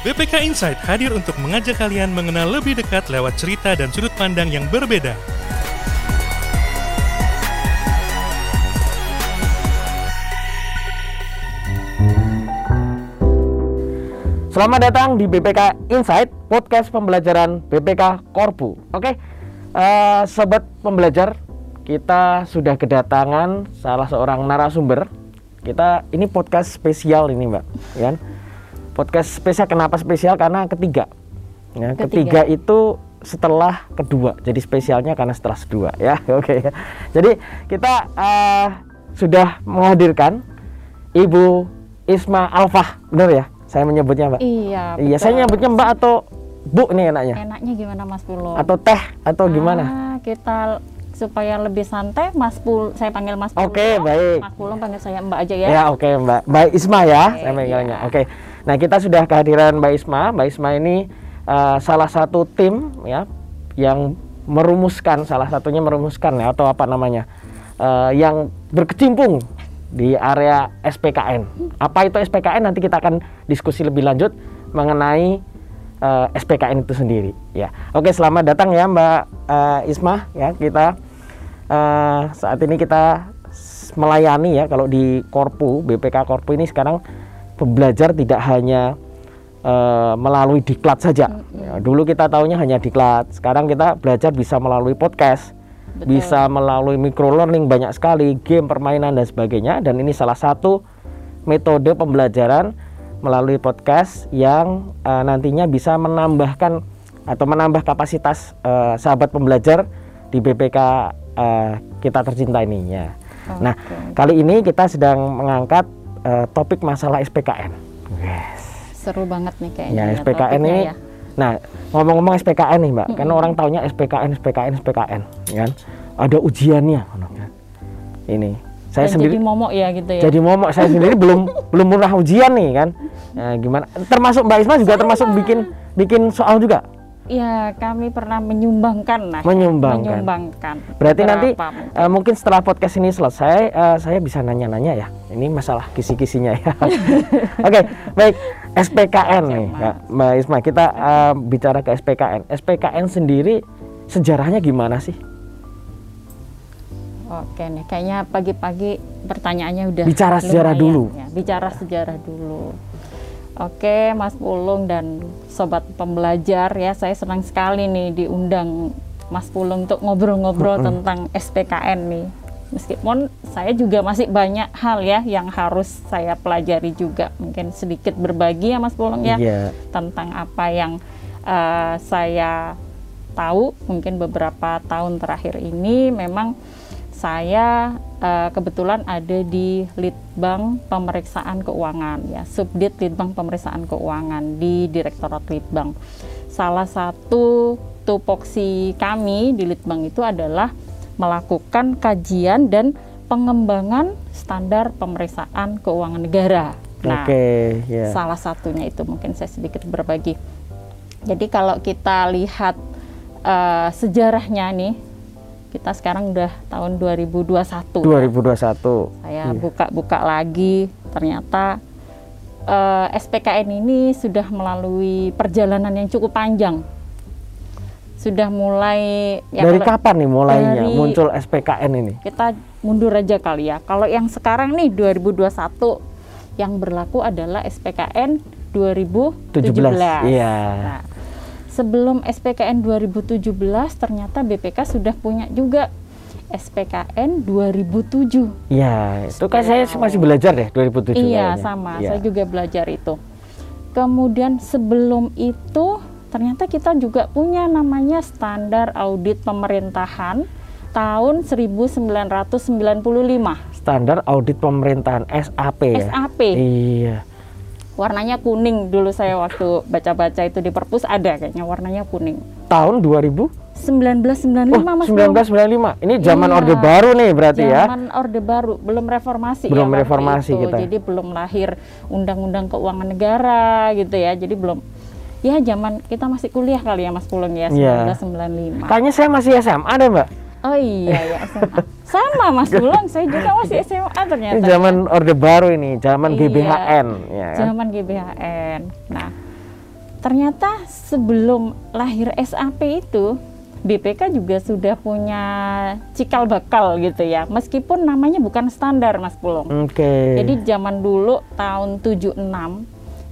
BPK Insight hadir untuk mengajak kalian mengenal lebih dekat lewat cerita dan sudut pandang yang berbeda. Selamat datang di BPK Insight, podcast pembelajaran BPK Korpu. Oke, eh, sobat pembelajar, kita sudah kedatangan salah seorang narasumber. Kita ini podcast spesial ini, Mbak, ya? Podcast spesial kenapa spesial? Karena ketiga. Ya, ketiga. Ketiga. itu setelah kedua. Jadi spesialnya karena setelah kedua, ya. Oke. Jadi kita eh, sudah menghadirkan Ibu Isma Alfah, benar ya? Saya menyebutnya, Mbak. Iya. Iya, saya betul. nyebutnya Mbak atau Bu nih enaknya? Enaknya gimana Mas Pulo? Atau teh atau gimana? Ah, kita supaya lebih santai Mas Pul saya panggil Mas Pulo. Oke, baik. Mas Pulo panggil saya Mbak aja ya. Ya, oke Mbak. Mbak Isma ya, Oke, saya panggilnya. iya. Oke. Nah, kita sudah kehadiran Mbak Isma. Mbak Isma ini eh, salah satu tim ya yang merumuskan salah satunya merumuskan ya atau apa namanya? eh, yang berkecimpung di area SPKN. Apa itu SPKN? Nanti kita akan diskusi lebih lanjut mengenai eh, SPKN itu sendiri. Ya, oke. Selamat datang ya Mbak eh, Isma. Ya, kita eh, saat ini kita melayani ya kalau di Korpu BPK Korpu ini sekarang pembelajar tidak hanya eh, melalui diklat saja. Ya, dulu kita tahunya hanya diklat. Sekarang kita belajar bisa melalui podcast Betul. bisa melalui micro learning banyak sekali game permainan dan sebagainya dan ini salah satu metode pembelajaran melalui podcast yang eh, nantinya bisa menambahkan atau menambah kapasitas eh, sahabat pembelajar di BPK eh, kita tercinta ini ya. Nah kali ini kita sedang mengangkat eh, topik masalah SPKN. Yes. Seru banget nih kayaknya. Ya ya SPKN topiknya ini. ya. Nah ngomong-ngomong SPKN nih mbak, karena orang taunya SPKN SPKN SPKN, ya kan? Ada ujiannya, kan? Ini saya Dan sendiri jadi momok ya gitu ya. jadi momok saya sendiri belum belum pernah ujian nih kan. Nah, gimana? Termasuk Mbak Isma juga termasuk bikin bikin soal juga. Iya, kami pernah menyumbangkan nah. Menyumbangkan. Menyumbangkan. Berarti nanti Beberapa mungkin. eh, mungkin setelah podcast ini selesai eh, saya bisa nanya-nanya ya. Ini masalah kisi-kisinya ya. Oke, baik. SPKN nih, ya, Mbak Isma. Kita eh, bicara ke SPKN. SPKN sendiri sejarahnya gimana sih? Oke nih, kayaknya pagi-pagi pertanyaannya udah Bicara sejarah lumayan dulu. ya. Bicara sejarah dulu. Oke, Mas Pulung dan sobat pembelajar ya, saya senang sekali nih diundang Mas Pulung untuk ngobrol-ngobrol tentang SPKN nih. Meskipun saya juga masih banyak hal ya yang harus saya pelajari juga. Mungkin sedikit berbagi ya Mas Pulung ya Iya. tentang apa yang eh, saya tahu mungkin beberapa tahun terakhir ini memang saya eh, kebetulan ada di Litbang Pemeriksaan Keuangan ya Subdit Litbang Pemeriksaan Keuangan di Direktorat Litbang salah satu tupoksi kami di Litbang itu adalah melakukan kajian dan pengembangan standar pemeriksaan keuangan negara. Nah, Oke, ya. salah satunya itu mungkin saya sedikit berbagi. Jadi kalau kita lihat eh, sejarahnya nih, kita sekarang udah tahun 2021. 2021. Saya Iya. buka-buka lagi, ternyata eh, SPKN ini sudah melalui perjalanan yang cukup panjang. Sudah mulai ya Dari kalau kapan nih mulainya dari- muncul SPKN ini? kita mundur aja kali ya. Kalau yang sekarang nih 2021 yang berlaku adalah SPKN 2017. 17. Iya. Nah, sebelum SPKN 2017 ternyata BPK sudah punya juga SPKN 2007. Iya, itu kan saya masih belajar deh 2007 Iya, kayaknya. sama. Iya. Saya juga belajar itu. Kemudian sebelum itu ternyata kita juga punya namanya standar audit pemerintahan tahun 1995. Standar audit pemerintahan SAP ya. SAP. Iya. Warnanya kuning dulu saya waktu baca-baca itu di perpus ada kayaknya warnanya kuning. Tahun 2000? 1995 Oh, Mas 1995. Ini zaman Iya. Orde Baru nih berarti ya. Zaman Orde Baru, belum reformasi Belum ya waktu reformasi itu. kita. Jadi belum lahir Undang-Undang Keuangan Negara gitu ya. Jadi belum ya zaman kita masih kuliah kali ya Mas Pulung ya Iya. 1995. Kayaknya saya masih SMA deh, Mbak. Oh iya ya SMA. Sama Mas Pulung, saya juga masih SMA ternyata. Ini zaman Orde Baru ini, zaman Iya. GBHN ya kan. Zaman GBHN. Nah, ternyata sebelum lahir SAP itu BPK juga sudah punya cikal bakal gitu ya. Meskipun namanya bukan standar Mas Pulung. Oke. Jadi zaman dulu tahun 76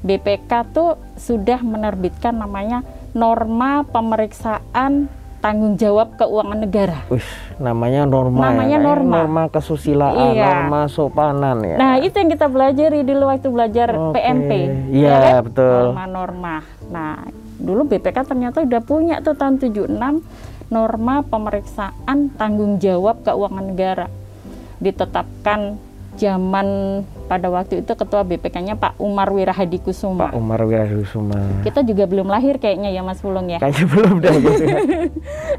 BPK tuh sudah menerbitkan namanya norma pemeriksaan tanggung jawab keuangan negara. Wih, namanya norma Namanya ya, norma. norma kesusilaan, Iya. norma sopanan ya. Nah, itu yang kita pelajari dulu waktu belajar Oke. PNP. Iya, ya kan? betul. Norma-norma. Nah, dulu BPK ternyata udah punya tuh tahun 76 norma pemeriksaan tanggung jawab keuangan negara. Ditetapkan zaman pada waktu itu ketua BPK-nya Pak Umar Wirahadi Kusuma. Pak Umar Wirahusuma. Kita juga belum lahir kayaknya ya Mas Pulung ya. Kayaknya belum deh gitu ya.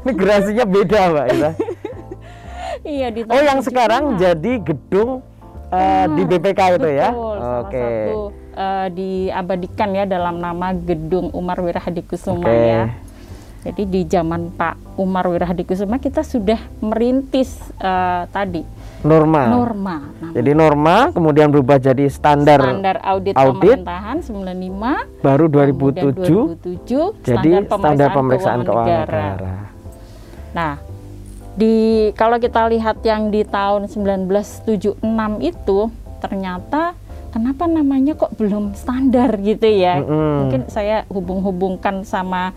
Ini beda, Mbak Ira. Iya di Oh, yang 76. sekarang jadi gedung eh, di BPK itu ya. Betul, salah Oke. satu eh, diabadikan ya dalam nama Gedung Umar Wirahadi Kusuma Oke. ya. Jadi di zaman Pak Umar Wirahadi Kusuma kita sudah merintis eh, tadi Norma. norma. Nah, Jadi norma kemudian berubah jadi standar, standar audit, audit. pemerintahan 95 baru kemudian 2007 2007 jadi standar pemeriksaan pemeriksaan keuangan negara. negara. Nah, di kalau kita lihat yang di tahun 1976 itu ternyata kenapa namanya kok belum standar gitu ya? Mm-mm. Mungkin saya hubung-hubungkan sama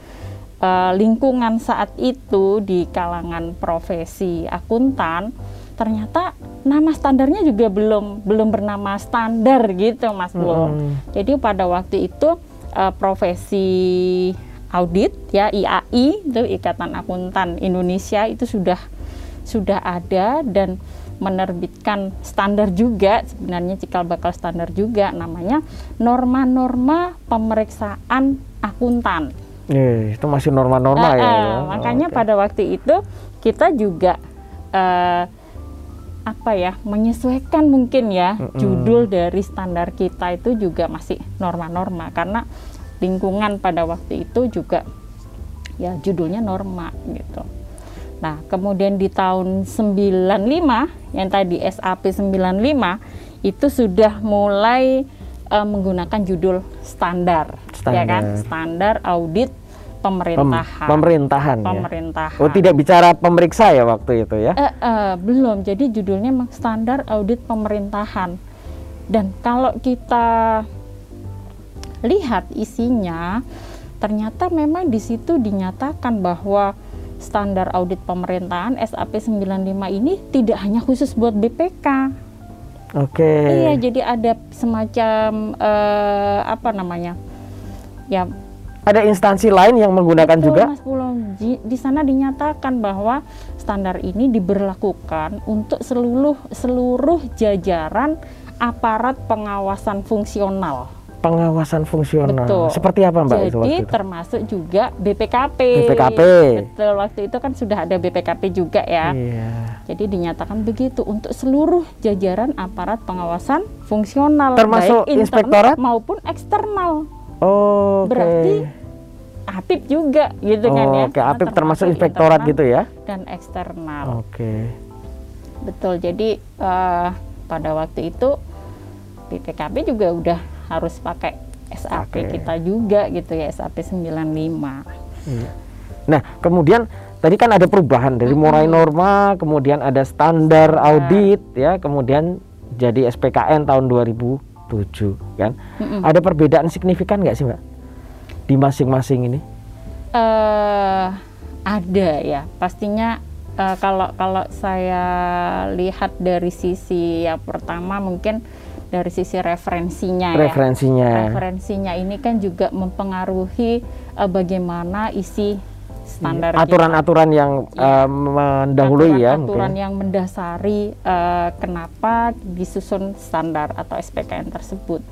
eh, lingkungan saat itu di kalangan profesi akuntan ternyata nama standarnya juga belum belum bernama standar gitu Mas Bul. Mm-mm. Jadi pada waktu itu eh, profesi audit ya IAI itu Ikatan Akuntan Indonesia itu sudah sudah ada dan menerbitkan standar juga sebenarnya cikal bakal standar juga namanya norma-norma pemeriksaan akuntan. Eh, itu masih norma-norma Eh, ya. ya. makanya Oke. pada waktu itu kita juga eh, apa ya menyesuaikan mungkin ya Mm-mm. judul dari standar kita itu juga masih norma-norma karena lingkungan pada waktu itu juga ya judulnya norma gitu. Nah, kemudian di tahun 95 yang tadi SAP 95 itu sudah mulai eh, menggunakan judul standar, ya kan? Standar. Standar audit Pem- pemerintahan. pemerintahan ya. Pemerintahan. Oh, tidak bicara pemeriksa ya waktu itu ya. Eh, eh, belum. Jadi judulnya memang standar audit pemerintahan. Dan kalau kita lihat isinya, ternyata memang di situ dinyatakan bahwa standar audit pemerintahan SAP 95 ini tidak hanya khusus buat BPK. Oke. Iya, jadi ada semacam eh, apa namanya? Ya, Ada instansi lain yang menggunakan Betul, juga? Mas Pulung. Di, di sana dinyatakan bahwa standar ini diberlakukan untuk seluruh seluruh jajaran aparat pengawasan fungsional. Pengawasan fungsional. Betul. Seperti apa, Mbak itu Jadi waktu itu? termasuk juga BPKP. BPKP. Betul, waktu itu kan sudah ada BPKP juga ya. Iya. Jadi dinyatakan begitu untuk seluruh jajaran aparat pengawasan fungsional Termasuk baik internal inspektorat? maupun eksternal. Oh, oke. Berarti APIP juga gitu kan ya. Oke, Karena APIP termasuk inspektorat gitu ya? Dan eksternal. Oke. Betul. Jadi eh, pada waktu itu BPKB juga udah harus pakai SAP Pakai. kita juga gitu ya SAP 95. Iya. Nah, kemudian tadi kan ada perubahan dari mulai norma, kemudian ada standar audit ya, kemudian jadi SPKN tahun 2007 kan. Mm-mm. Ada perbedaan signifikan nggak sih, Mbak? Di masing-masing ini? eh ada ya pastinya eh, kalau kalau saya lihat dari sisi yang pertama mungkin dari sisi referensinya ya Referensinya. referensinya ini kan juga mempengaruhi eh, bagaimana isi standar kita. Aturan-aturan yang eh, mendahului ya, aturan mungkin. yang mendasari eh, kenapa disusun standar atau SPKN tersebut.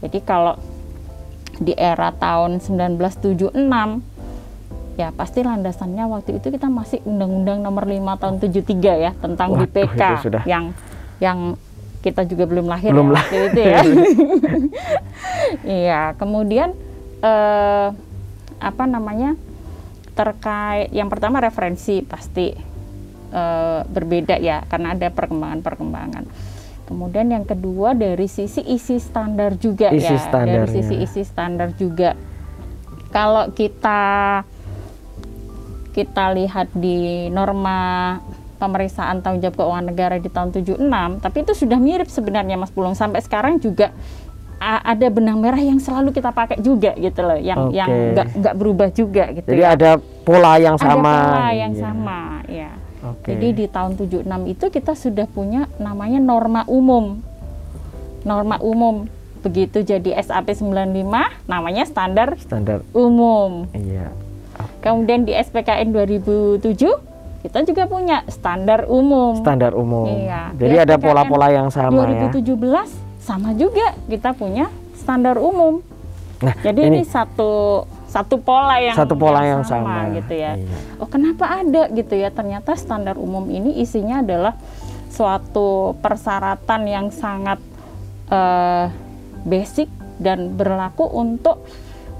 Jadi kalau di era tahun 1976 ya pasti landasannya waktu itu kita masih Undang-Undang Nomor 5 tahun 73 ya tentang Waduh, BPK sudah. yang yang kita juga belum lahir Belum ya waktu itu ya. Iya, kemudian eh, apa namanya terkait yang pertama referensi pasti eh, berbeda ya karena ada perkembangan-perkembangan. Kemudian yang kedua dari sisi isi standar juga Isi ya, dari sisi isi standar juga. kalau kita kita lihat di norma pemeriksaan tanggung jawab keuangan negara di tahun 76, tapi itu sudah mirip sebenarnya Mas Pulung sampai sekarang juga ada benang merah yang selalu kita pakai juga gitu loh, yang okay. yang nggak nggak berubah juga gitu. Jadi ya. ada pola yang sama. Ada pola yang yeah. sama, ya. Okay. Jadi di tahun 76 itu kita sudah punya namanya norma umum. Norma umum begitu jadi SAP 95 namanya standar standar umum. Iya. Okay. Kemudian di SPKN 2007 kita juga punya standar umum. Standar umum. Iya. Jadi ada pola-pola yang sama 2017 ya. Sama juga kita punya standar umum. Nah, jadi ini, ini satu satu pola yang satu pola yang, yang sama, sama gitu ya. Iya. Oh, kenapa ada gitu ya? Ternyata standar umum ini isinya adalah suatu persyaratan yang sangat uh, basic dan berlaku untuk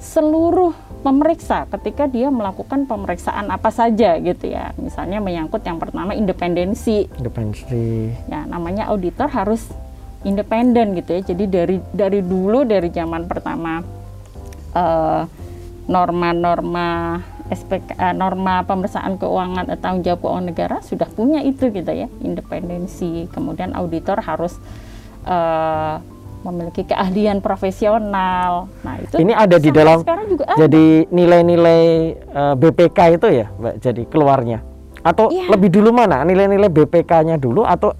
seluruh pemeriksa ketika dia melakukan pemeriksaan apa saja gitu ya. Misalnya menyangkut yang pertama independensi. Independensi. Ya, namanya auditor harus independen gitu ya. Jadi dari dari dulu dari zaman pertama eh, norma-norma SPK uh, norma pemeriksaan keuangan atau tanggung jawab keuangan negara sudah punya itu gitu ya independensi kemudian auditor harus uh, memiliki keahlian profesional. Nah, itu Ini ada di dalam juga jadi nilai-nilai eh, BPK itu ya, Mbak. Jadi keluarnya. Atau ya. lebih dulu mana? Nilai-nilai BPK-nya dulu atau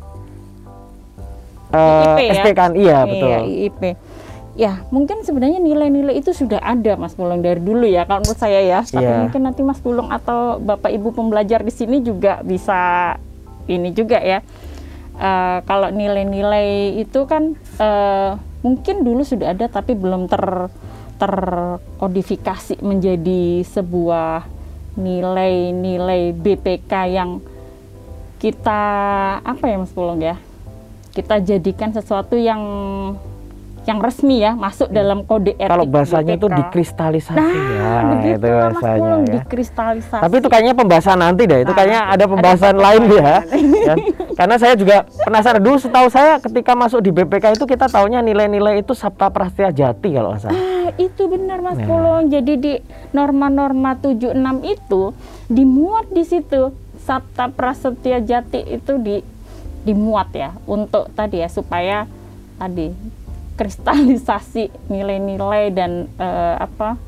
uh, eh, SPK? Ya? Iya, iya, betul. Iya, IIP. Ya, mungkin sebenarnya nilai-nilai itu sudah ada Mas Pulung dari dulu ya kalau menurut saya ya. Tapi yeah. mungkin nanti Mas Pulung atau Bapak Ibu pembelajar di sini juga bisa ini juga ya uh, kalau nilai-nilai itu kan uh, mungkin dulu sudah ada tapi belum ter terkodifikasi menjadi sebuah nilai-nilai BPK yang kita apa ya Mas Pulung ya kita jadikan sesuatu yang yang resmi ya masuk hmm. dalam kode etik. Kalau bahasanya BPK. itu dikristalisasi nah, ya, begitu itu bahasanya. Ya. Dikristalisasi. Tapi itu kayaknya pembahasan nanti deh. Itu nah, kayaknya ada pembahasan ada lain ya. ya. Karena saya juga penasaran dulu setahu saya ketika masuk di BPK itu kita taunya nilai-nilai itu sabta prastia jati kalau nggak salah. Ah, itu benar Mas nah. Pulung. Jadi di norma-norma 76 itu dimuat di situ sabta prasetya jati itu di dimuat ya untuk tadi ya supaya tadi kristalisasi nilai-nilai dan uh, apa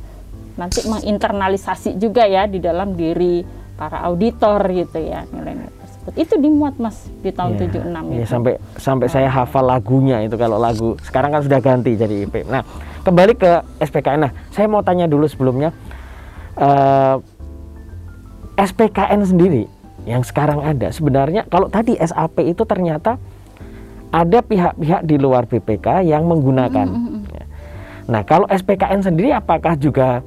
nanti menginternalisasi juga ya di dalam diri para auditor gitu ya nilai-nilai tersebut. Itu dimuat mas di tahun ya, 76 ya, sampai sampai nah. saya hafal lagunya itu kalau lagu sekarang kan sudah ganti jadi IP nah kembali ke SPKN nah saya mau tanya dulu sebelumnya uh, eh, SPKN sendiri yang sekarang ada sebenarnya kalau tadi SAP itu ternyata ada pihak-pihak di luar BPK yang menggunakan. Mm -hmm. Nah, kalau SPKN sendiri apakah juga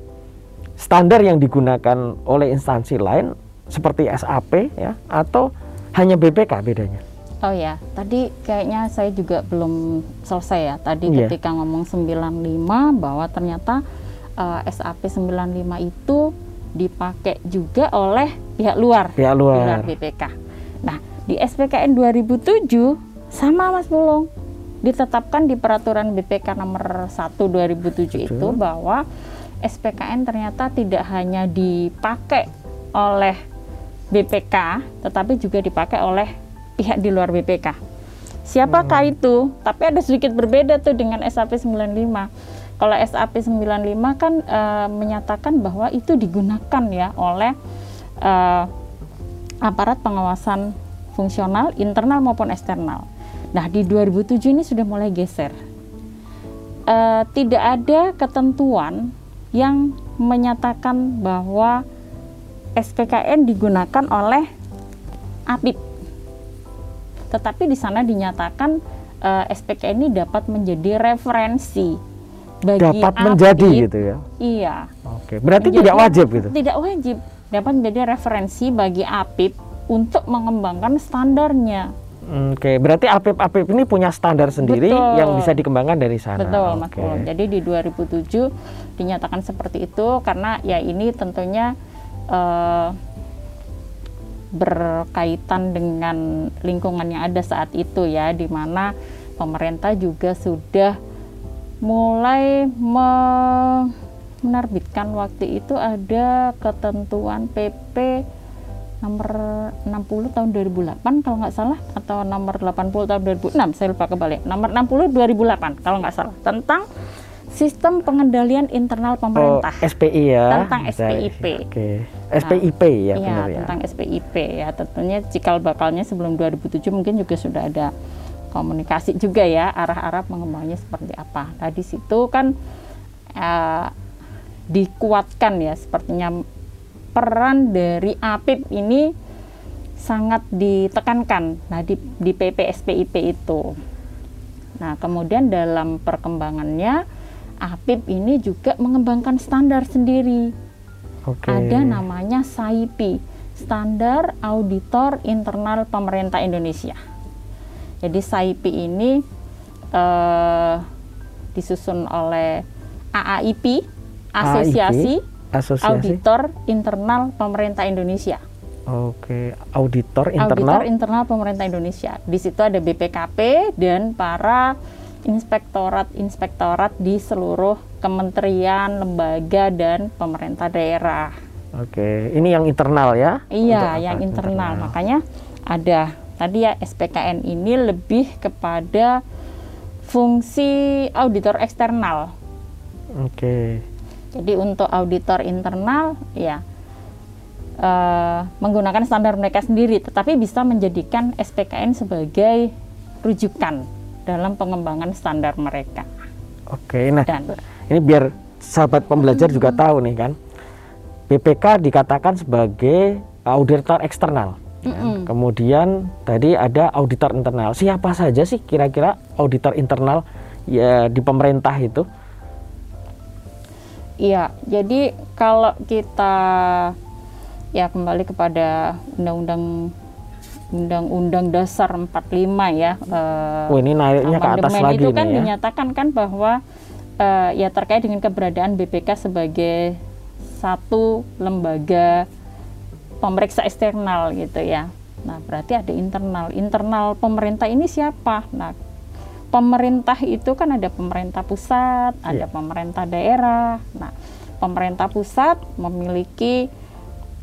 standar yang digunakan oleh instansi lain seperti SAP ya atau hanya BPK bedanya? Oh ya, tadi kayaknya saya juga belum selesai ya. Tadi yeah. ketika ngomong 95 bahwa ternyata uh, SAP 95 itu dipakai juga oleh pihak luar, pihak luar, luar BPK. Nah, di SPKN 2007 sama Mas Bulung ditetapkan di peraturan BPK nomor 1 2007 itu bahwa SPKN ternyata tidak hanya dipakai oleh BPK tetapi juga dipakai oleh pihak di luar BPK. Siapakah hmm. itu? Tapi ada sedikit berbeda tuh dengan SAP 95. Kalau SAP 95 kan e, menyatakan bahwa itu digunakan ya oleh e, aparat pengawasan fungsional internal maupun eksternal. Nah, di 2007 ini sudah mulai geser. E, tidak ada ketentuan yang menyatakan bahwa SPKN digunakan oleh APIP. Tetapi di sana dinyatakan e, SPKN ini dapat menjadi referensi bagi dapat menjadi gitu ya. Iya. Oke, berarti menjadi, tidak wajib gitu. Tidak wajib, dapat menjadi referensi bagi APIP untuk mengembangkan standarnya. Oke, berarti APIP-APIP ini punya standar sendiri Betul. yang bisa dikembangkan dari sana. Betul, Mas okay. Jadi di 2007 dinyatakan seperti itu karena ya ini tentunya uh, berkaitan dengan lingkungan yang ada saat itu ya, di mana pemerintah juga sudah mulai me menerbitkan waktu itu ada ketentuan PP nomor 60 tahun 2008 kalau nggak salah atau nomor 80 tahun 2006 saya lupa kembali nomor 60 2008 kalau nggak salah tentang sistem pengendalian internal pemerintah. Oh, SPI ya? Tentang SPIP oke. SPIP nah, ya benar ya. tentang SPIP ya. Tentunya cikal bakalnya sebelum 2007 mungkin juga sudah ada komunikasi juga ya arah-arah mengembangnya seperti apa nah di situ kan uh, dikuatkan ya sepertinya peran dari APIP ini sangat ditekankan nah di, di PPSPIP itu. Nah, kemudian dalam perkembangannya APIP ini juga mengembangkan standar sendiri. Okay. Ada namanya SAIPI, Standar Auditor Internal Pemerintah Indonesia. Jadi SAIPI ini eh, disusun oleh AAIP, Asosiasi AIP? Asosiasi Auditor Internal Pemerintah Indonesia. Oke, auditor internal. Auditor internal pemerintah Indonesia. Di situ ada BPKP dan para inspektorat-inspektorat di seluruh kementerian, lembaga dan pemerintah daerah. Oke, ini yang internal ya? Iya, yang internal. internal. Makanya ada tadi ya SPKN ini lebih kepada fungsi auditor eksternal. Oke. Jadi untuk auditor internal ya uh, menggunakan standar mereka sendiri, tetapi bisa menjadikan SPKN sebagai rujukan dalam pengembangan standar mereka. Oke, nah Dan, ini biar sahabat pembelajar hmm. juga tahu nih kan, BPK dikatakan sebagai auditor eksternal. Mm -hmm. Kemudian tadi ada auditor internal. Siapa saja sih kira-kira auditor internal ya di pemerintah itu? Iya, jadi kalau kita ya kembali kepada undang-undang Undang-Undang Dasar 45 ya. Uh, oh ini naiknya ke atas lagi itu kan ya. dinyatakan kan bahwa uh, ya terkait dengan keberadaan BPK sebagai satu lembaga pemeriksa eksternal gitu ya. Nah berarti ada internal. Internal pemerintah ini siapa? Nah pemerintah itu kan ada pemerintah pusat, yeah. ada pemerintah daerah. Nah, pemerintah pusat memiliki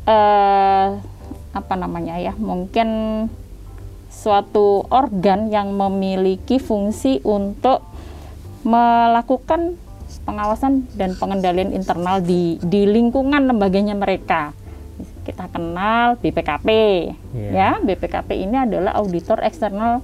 uh, apa namanya ya? Mungkin suatu organ yang memiliki fungsi untuk melakukan pengawasan dan pengendalian internal di di lingkungan lembaganya mereka. Kita kenal BPKP, yeah. ya. BPKP ini adalah auditor eksternal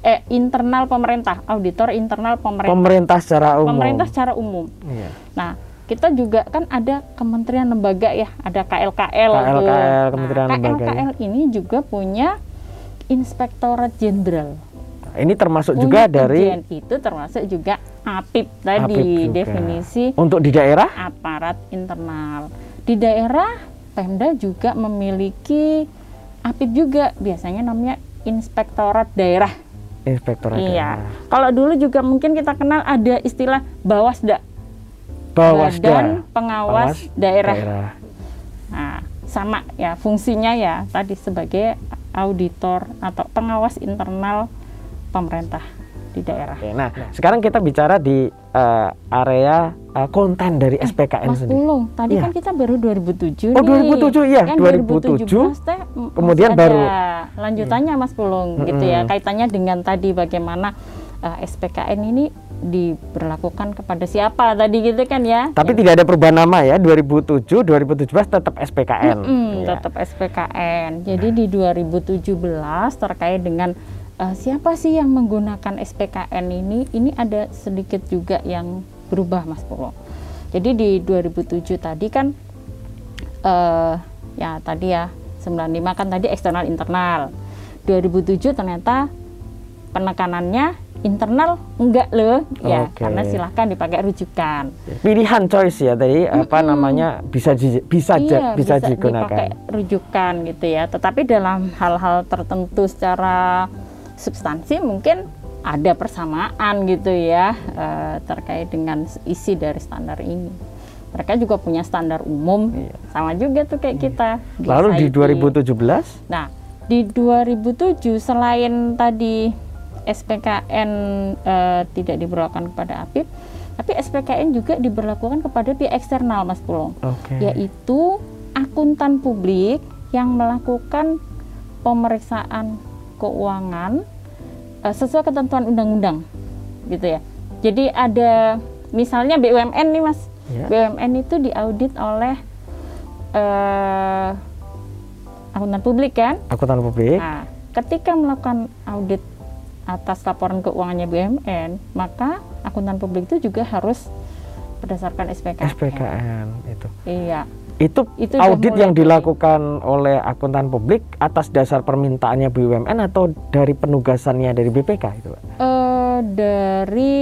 eh internal pemerintah, auditor internal pemerintah. Pemerintah secara umum. Pemerintah secara umum. Iya. Nah, kita juga kan ada kementerian lembaga ya, ada KLKL. KLKL, tuh. kementerian nah, lembaga. KLKL ya. ini juga punya inspektorat jenderal. Ini termasuk Punya juga dari itu termasuk juga APIP tadi APIP definisi untuk di daerah aparat internal. Di daerah Pemda juga memiliki APIP juga biasanya namanya Inspektorat Daerah. Inspektorat iya. kalau dulu juga mungkin kita kenal ada istilah bawasda. Bawasda. Badan pengawas, daerah. daerah. Nah sama ya fungsinya ya tadi sebagai auditor atau pengawas internal pemerintah di daerah. Oke, nah, sekarang kita bicara di uh, area uh, konten dari eh, SPKN Mas sendiri. Pulung, tadi ya. kan kita baru 2007 Oh, nih. 2007 ya, kan 2007. 2017 teh kemudian baru lanjutannya Mas Pulung hmm. gitu ya, kaitannya dengan tadi bagaimana uh, SPKN ini diberlakukan kepada siapa tadi gitu kan ya. Tapi ya. tidak ada perubahan nama ya 2007 2017 tetap SPKN. Hmm, ya. tetap SPKN. Jadi nah. di 2017 terkait dengan uh, siapa sih yang menggunakan SPKN ini? Ini ada sedikit juga yang berubah, Mas Purwo. Jadi di 2007 tadi kan, uh, ya tadi ya 95 kan tadi eksternal internal. 2007 ternyata penekanannya internal enggak loh ya okay. karena silahkan dipakai rujukan pilihan choice ya tadi mm -hmm. apa namanya bisa bisa iya, bisa, bisa digunakan dipakai rujukan gitu ya tetapi dalam hal-hal tertentu secara substansi mungkin ada persamaan gitu ya uh, terkait dengan isi dari standar ini. Mereka juga punya standar umum, iya. sama juga tuh kayak iya. kita. Lalu di 2017? Nah, di 2007 selain tadi SPKN uh, eh, tidak diberlakukan kepada APIP, Tapi SPKN juga diberlakukan kepada pihak eksternal, Mas Pulung, Oke. yaitu akuntan publik yang melakukan pemeriksaan keuangan eh, sesuai ketentuan undang-undang, gitu ya. Jadi ada misalnya BUMN nih, Mas. Ya. BUMN itu diaudit oleh eh, akuntan publik kan? Akuntan publik. Nah, ketika melakukan audit atas laporan keuangannya BUMN, maka akuntan publik itu juga harus berdasarkan SPKN. SPKN itu. Iya. Itu, Itu audit yang dilakukan oleh akuntan publik atas dasar permintaannya BUMN atau dari penugasannya dari BPK itu, Pak? Eh, dari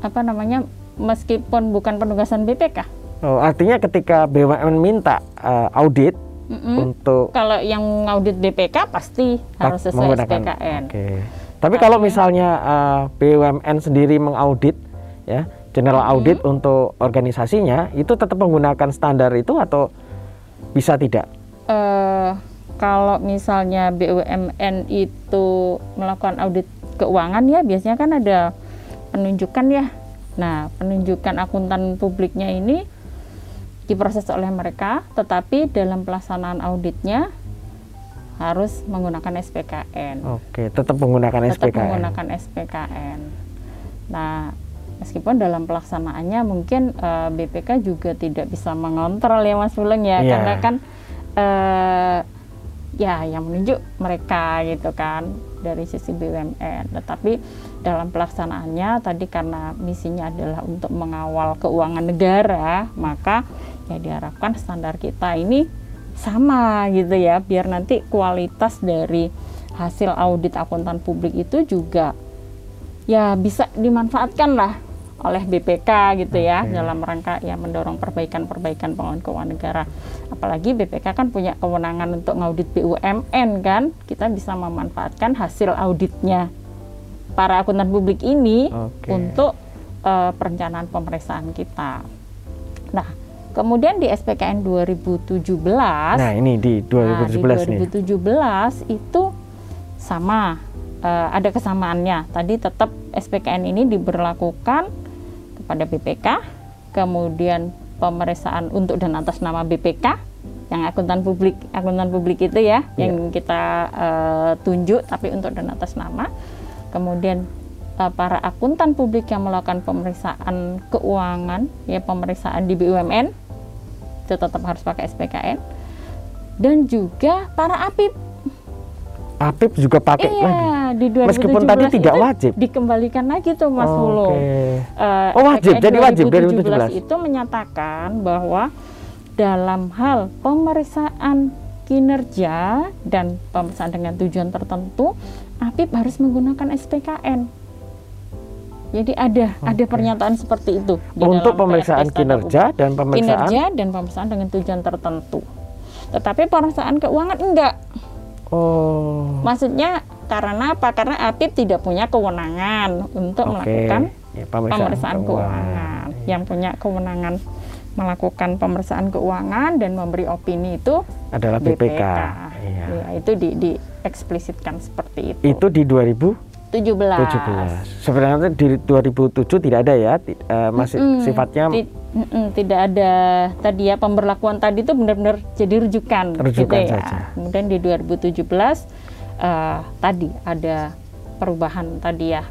apa namanya? Meskipun bukan penugasan BPK. Oh, artinya ketika BUMN minta eh, audit Mm-mm. untuk Kalau yang ngaudit BPK pasti harus sesuai menggunakan- SPKN. Oke. Tapi kalau misalnya eh, BUMN sendiri mengaudit ya, general audit untuk organisasinya itu tetap menggunakan standar itu atau bisa tidak? eh kalau misalnya BUMN itu melakukan audit keuangan ya biasanya kan ada penunjukan ya. Nah, penunjukan akuntan publiknya ini diproses oleh mereka, tetapi dalam pelaksanaan auditnya harus menggunakan SPKN. Oke, tetap menggunakan Tetap SPKN. menggunakan SPKN. Nah, meskipun dalam pelaksanaannya mungkin eh, BPK juga tidak bisa mengontrol ya Mas Buleng ya, Iya. karena kan eh, ya yang menunjuk mereka gitu kan dari sisi BUMN. Tetapi dalam pelaksanaannya tadi karena misinya adalah untuk mengawal keuangan negara, maka ya diharapkan standar kita ini sama gitu ya, biar nanti kualitas dari hasil audit akuntan publik itu juga ya bisa dimanfaatkan lah oleh BPK gitu ya Oke. dalam rangka ya mendorong perbaikan-perbaikan pengelolaan keuangan negara. Apalagi BPK kan punya kewenangan untuk ngaudit BUMN kan, kita bisa memanfaatkan hasil auditnya para akuntan publik ini Oke. untuk eh, perencanaan pemeriksaan kita. Nah, kemudian di SPKN 2017 Nah, ini di 2017 Nah, nih. di 2017 itu sama eh, ada kesamaannya. Tadi tetap SPKN ini diberlakukan kepada BPK, kemudian pemeriksaan untuk dan atas nama BPK yang akuntan publik akuntan publik itu ya Iya. yang kita eh, tunjuk tapi untuk dan atas nama. Kemudian eh, para akuntan publik yang melakukan pemeriksaan keuangan ya pemeriksaan di BUMN itu tetap harus pakai SPKN dan juga para APIP. APIP juga pakai iya, lagi. di 2017 Meskipun tadi tidak wajib. Dikembalikan lagi tuh Mas Oke. Wulu. Eh, Oh, wajib, jadi wajib 2017 itu menyatakan bahwa dalam hal pemeriksaan kinerja dan pemeriksaan dengan tujuan tertentu, APIP harus menggunakan SPKN. Jadi ada ada pernyataan seperti itu di Untuk dalam pemeriksaan PSP kinerja dan pemeriksaan kinerja dan pemeriksaan dengan tujuan tertentu. Tetapi pemeriksaan keuangan enggak. Oh. Maksudnya karena apa? Karena APIP tidak punya kewenangan untuk Oke. melakukan Ya, pemeriksaan keuangan. Yang punya kewenangan melakukan pemeriksaan keuangan dan memberi opini itu adalah BPK. BPK. Iya. Ya, itu di, dieksplisitkan seperti itu. Itu di 2017. 17. Sebenarnya di 2007 tidak ada ya, eh, masih Mm-mm. sifatnya Ti- mm-mm, tidak ada tadi ya pemberlakuan tadi itu benar-benar jadi rujukan, gitu Rujukan ya. saja. Kemudian di 2017 eh, tadi ada perubahan tadi ya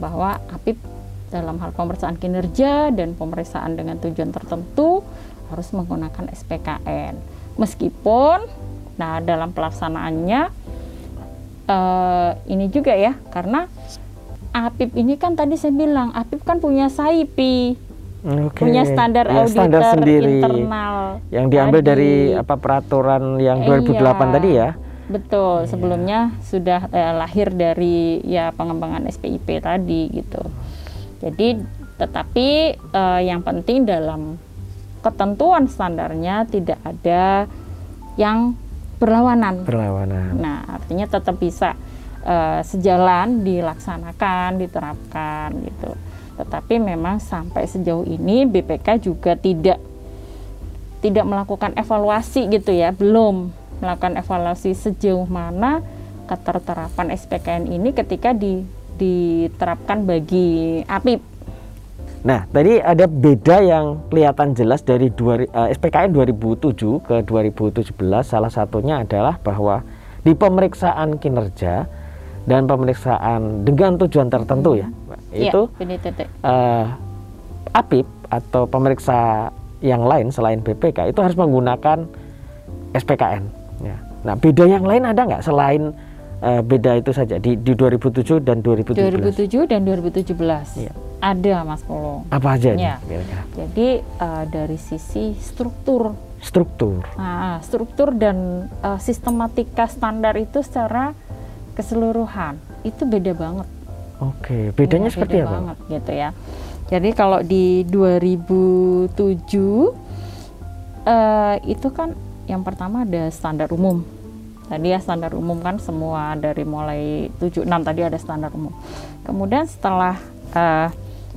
bahwa APIP dalam hal pemeriksaan kinerja dan pemeriksaan dengan tujuan tertentu harus menggunakan SPKN. Meskipun nah dalam pelaksanaannya eh, ini juga ya karena APIP ini kan tadi saya bilang APIP kan punya SAIPI Oke. punya standar Ya, auditor standar sendiri internal yang diambil tadi. dari apa peraturan yang Eh, 2008 iya. tadi ya. Betul, sebelumnya sudah eh, lahir dari ya pengembangan SPIP tadi gitu. Jadi tetapi eh, yang penting dalam ketentuan standarnya tidak ada yang berlawanan. Berlawanan. Nah, artinya tetap bisa eh, sejalan dilaksanakan, diterapkan gitu. Tetapi memang sampai sejauh ini BPK juga tidak tidak melakukan evaluasi gitu ya, belum melakukan evaluasi sejauh mana keterterapan SPKN ini ketika diterapkan bagi APIP. Nah, tadi ada beda yang kelihatan jelas dari dua, uh, SPKN 2007 ke 2017. Salah satunya adalah bahwa di pemeriksaan kinerja dan pemeriksaan dengan tujuan tertentu ya, itu PDTT. uh, APIP atau pemeriksa yang lain selain BPK itu harus menggunakan SPKN. Ya. Nah, beda yang lain ada nggak selain uh, beda itu saja di, di 2007 dan 2017? 2007 dan 2017. Iya. Ada Mas Polo. Apa aja kira-kira? Jadi eh, dari sisi struktur, Struktur. nah, struktur dan eh, sistematika standar itu secara keseluruhan itu beda banget. Oke, bedanya Iya, seperti beda apa? banget gitu ya. Jadi kalau di 2007 eh, itu kan yang pertama ada standar umum. Tadi ya standar umum kan semua dari mulai 76 tadi ada standar umum. Kemudian setelah eh,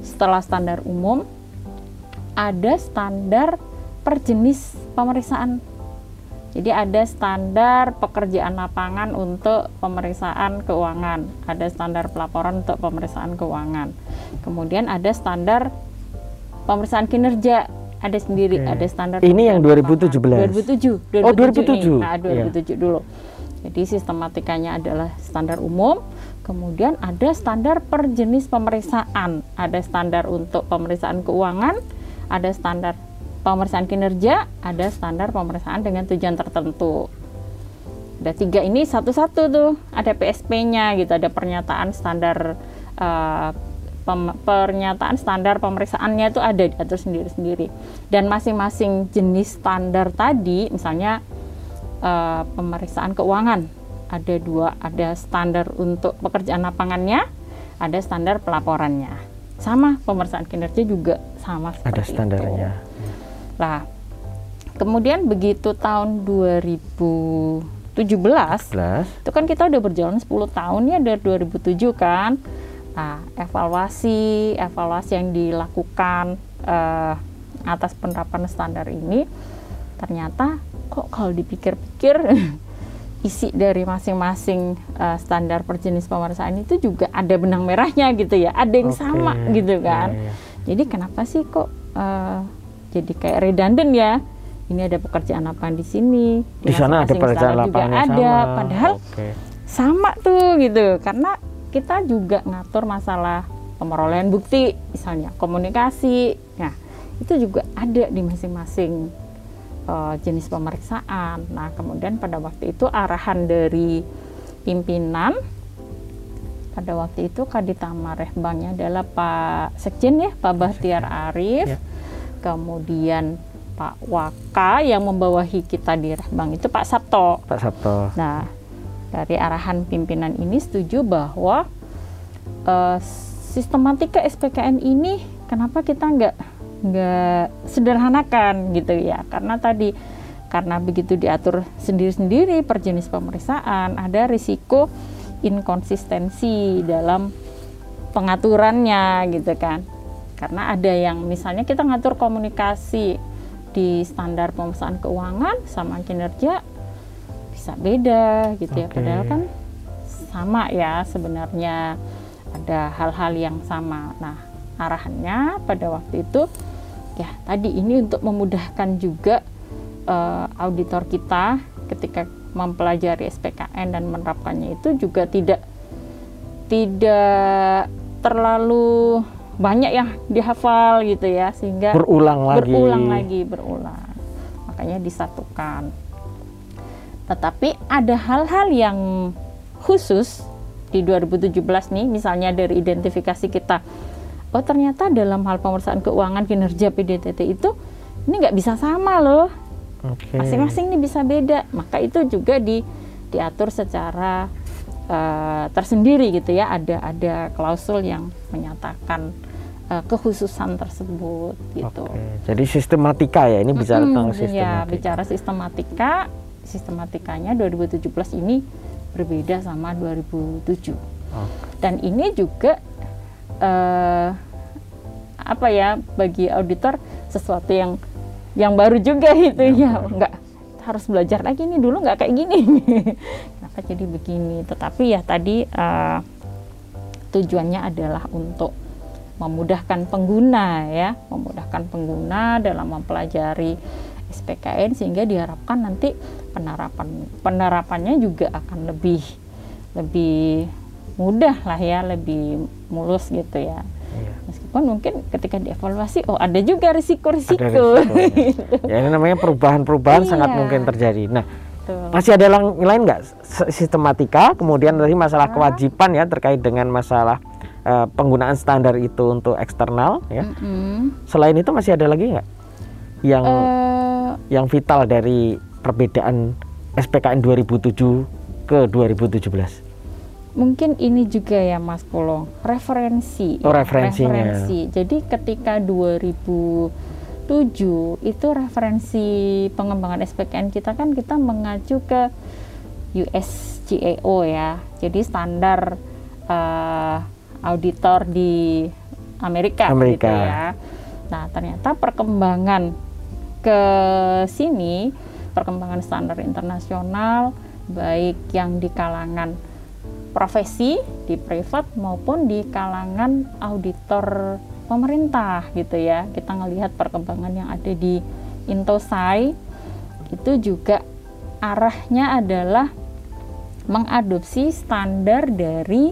setelah standar umum ada standar per jenis pemeriksaan. Jadi ada standar pekerjaan lapangan untuk pemeriksaan keuangan, ada standar pelaporan untuk pemeriksaan keuangan. Kemudian ada standar pemeriksaan kinerja, ada sendiri, Oke. ada standar Ini yang pemeriksaan 2017? lapangan. 2007. Oh, 2007. 2007 ini. Nah, 2007 dulu. Jadi sistematikanya adalah standar umum, kemudian ada standar per jenis pemeriksaan, ada standar untuk pemeriksaan keuangan, ada standar pemeriksaan kinerja, ada standar pemeriksaan dengan tujuan tertentu. Ada tiga ini satu-satu tuh, ada PSP-nya gitu, ada pernyataan standar eh, pem- pernyataan standar pemeriksaannya itu ada diatur sendiri-sendiri. Dan masing-masing jenis standar tadi, misalnya eh, pemeriksaan keuangan, ada dua, ada standar untuk pekerjaan lapangannya, ada standar pelaporannya. Sama pemeriksaan kinerja juga sama Ada seperti itu. Lah, kemudian begitu tahun 2017 Plus. itu kan kita udah berjalan 10 tahun ya dari 2007 kan. Nah, evaluasi evaluasi yang dilakukan eh, atas penerapan standar ini ternyata kok kalau dipikir-pikir isi dari masing-masing eh, standar per jenis pemeriksaan itu juga ada benang merahnya gitu ya, ada yang Oke. sama gitu kan. Iya, iya. Jadi kenapa sih kok eh, jadi kayak redundant ya? Ini ada pekerjaan apa di sini? Di sana ada masing-masing pekerjaan standar juga ada. sama. Padahal Oke. sama tuh gitu karena kita juga ngatur masalah pemerolehan bukti misalnya komunikasi nah itu juga ada di masing-masing eh, jenis pemeriksaan nah kemudian pada waktu itu arahan dari pimpinan pada waktu itu Kaditama Rehbangnya adalah Pak Sekjen ya Pak Bahtiar Arif Ya. Kemudian Pak Waka yang membawahi kita di Rehbang itu Pak Sabto Pak Sabto. Nah, dari arahan pimpinan ini setuju bahwa eh, sistematika SPKN ini kenapa kita nggak nggak sederhanakan gitu ya? Karena tadi karena begitu diatur sendiri-sendiri per jenis pemeriksaan ada risiko inkonsistensi dalam pengaturannya gitu kan. Karena ada yang misalnya kita ngatur komunikasi di standar pemeriksaan keuangan sama kinerja bisa beda gitu ya. Oke. Padahal kan sama ya sebenarnya ada hal-hal yang sama. Nah, arahannya pada waktu itu ya tadi ini untuk memudahkan juga eh, auditor kita ketika mempelajari SPKN dan menerapkannya itu juga tidak tidak terlalu banyak yang dihafal gitu ya sehingga Berulang lagi. berulang lagi berulang. Makanya disatukan. Tetapi ada hal-hal yang khusus di 2017 nih misalnya dari identifikasi kita. Oh ternyata dalam hal pemeriksaan keuangan kinerja PDTT itu ini nggak bisa sama loh. Masing-masing ini bisa beda. Maka itu juga di diatur secara eh, tersendiri gitu ya ada ada klausul yang menyatakan eh, kekhususan tersebut gitu Oke. Jadi sistematika ya, ini bicara Mm-mm, tentang Ya, sistematika. bicara sistematika, sistematikanya 2017 ini berbeda sama 2007. Oke. Dan ini juga eh, apa ya bagi auditor sesuatu yang yang baru juga itu ya, nggak harus belajar lagi nih dulu nggak kayak gini. Kenapa jadi begini? Tetapi ya tadi eh, tujuannya adalah untuk memudahkan pengguna ya, memudahkan pengguna dalam mempelajari SPKN sehingga diharapkan nanti penerapan penerapannya juga akan lebih lebih mudah lah ya, lebih mulus gitu ya. Iya. Meskipun mungkin ketika dievaluasi, oh ada juga risiko-risiko. Ada risiko, ya ini namanya perubahan-perubahan Iya. sangat mungkin terjadi. Nah, Betul. masih ada yang lain nggak sistematika? Kemudian tadi masalah kewajiban ya terkait dengan masalah eh, penggunaan standar itu untuk eksternal ya. Mm-mm. Selain itu masih ada lagi nggak yang Eh, yang vital dari perbedaan SPKN 2007 ke 2017? mungkin ini juga ya Mas Pulong referensi Oh, ya, referensinya. referensi. jadi ketika 2007 itu referensi pengembangan SPKN kita kan kita mengacu ke USGAO ya. Jadi standar eh, auditor di Amerika, Amerika. gitu ya. Nah ternyata perkembangan ke sini perkembangan standar internasional baik yang di kalangan profesi di privat maupun di kalangan auditor pemerintah gitu ya. Kita ngelihat perkembangan yang ada di Intosai itu juga arahnya adalah mengadopsi standar dari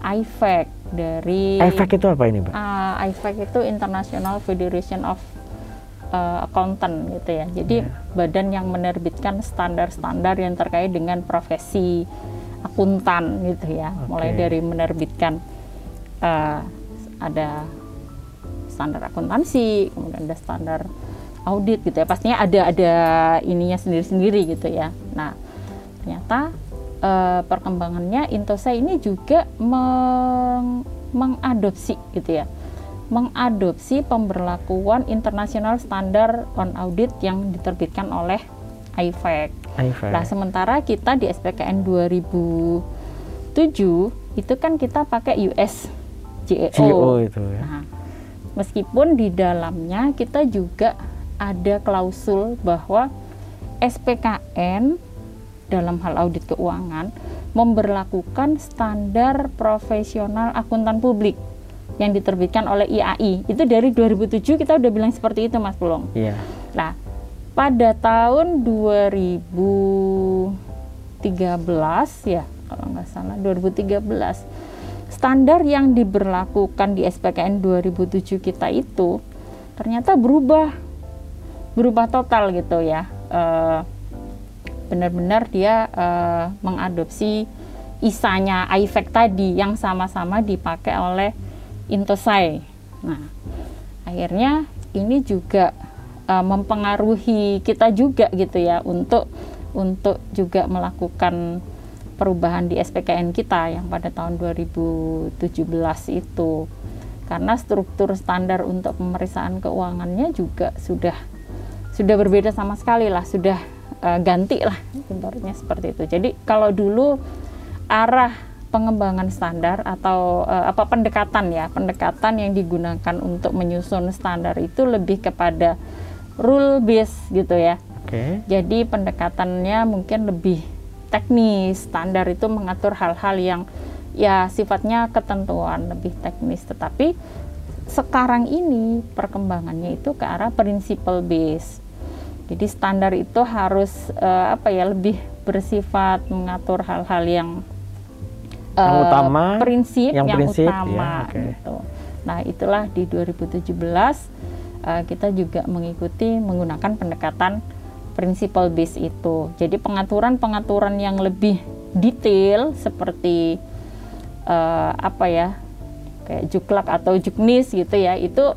IFAC dari Efek itu apa ini, Mbak? Ah, IFAC itu International Federation of uh, Accountant gitu ya. Jadi badan yang menerbitkan standar-standar yang terkait dengan profesi akuntan gitu ya. Mulai Oke. dari menerbitkan uh, ada standar akuntansi, kemudian ada standar audit gitu ya. Pastinya ada ada ininya sendiri-sendiri gitu ya. Nah, ternyata eh, perkembangannya Intosai ini juga meng- mengadopsi gitu ya mengadopsi pemberlakuan internasional standar on audit yang diterbitkan oleh IFAC. Efek. Nah, sementara kita di SPKN 2007 itu kan kita pakai US GAO. GO itu ya. Nah, meskipun di dalamnya kita juga ada klausul bahwa SPKN dalam hal audit keuangan memberlakukan standar profesional akuntan publik yang diterbitkan oleh IAI. Itu dari 2007 kita udah bilang seperti itu Mas Pulong. Iya. Nah, pada tahun 2013 ya, kalau nggak salah 2013 standar yang diberlakukan di SPKN 2007 kita itu ternyata berubah berubah total gitu ya. Eh, benar-benar dia eh, mengadopsi isanya IFAC tadi yang sama-sama dipakai oleh Intosai. Nah, akhirnya ini juga uh, mempengaruhi kita juga gitu ya untuk untuk juga melakukan perubahan di SPKN kita yang pada tahun 2017 itu karena struktur standar untuk pemeriksaan keuangannya juga sudah sudah berbeda sama sekali lah sudah uh, ganti lah ibaratnya seperti itu. Jadi kalau dulu arah pengembangan standar atau eh, apa pendekatan ya pendekatan yang digunakan untuk menyusun standar itu lebih kepada rule base gitu ya. Oke. jadi pendekatannya mungkin lebih teknis standar itu mengatur hal-hal yang ya sifatnya ketentuan lebih teknis. Tetapi sekarang ini perkembangannya itu ke arah principle base jadi standar itu harus eh, apa ya lebih bersifat mengatur hal-hal yang Yang eh, utama, prinsip yang yang, prinsip, ya, utama oke. gitu. Nah, itulah di 2017 eh, kita juga mengikuti menggunakan pendekatan principle base itu. Jadi pengaturan-pengaturan yang lebih detail seperti eh, apa ya? kayak juklak atau juknis gitu ya, itu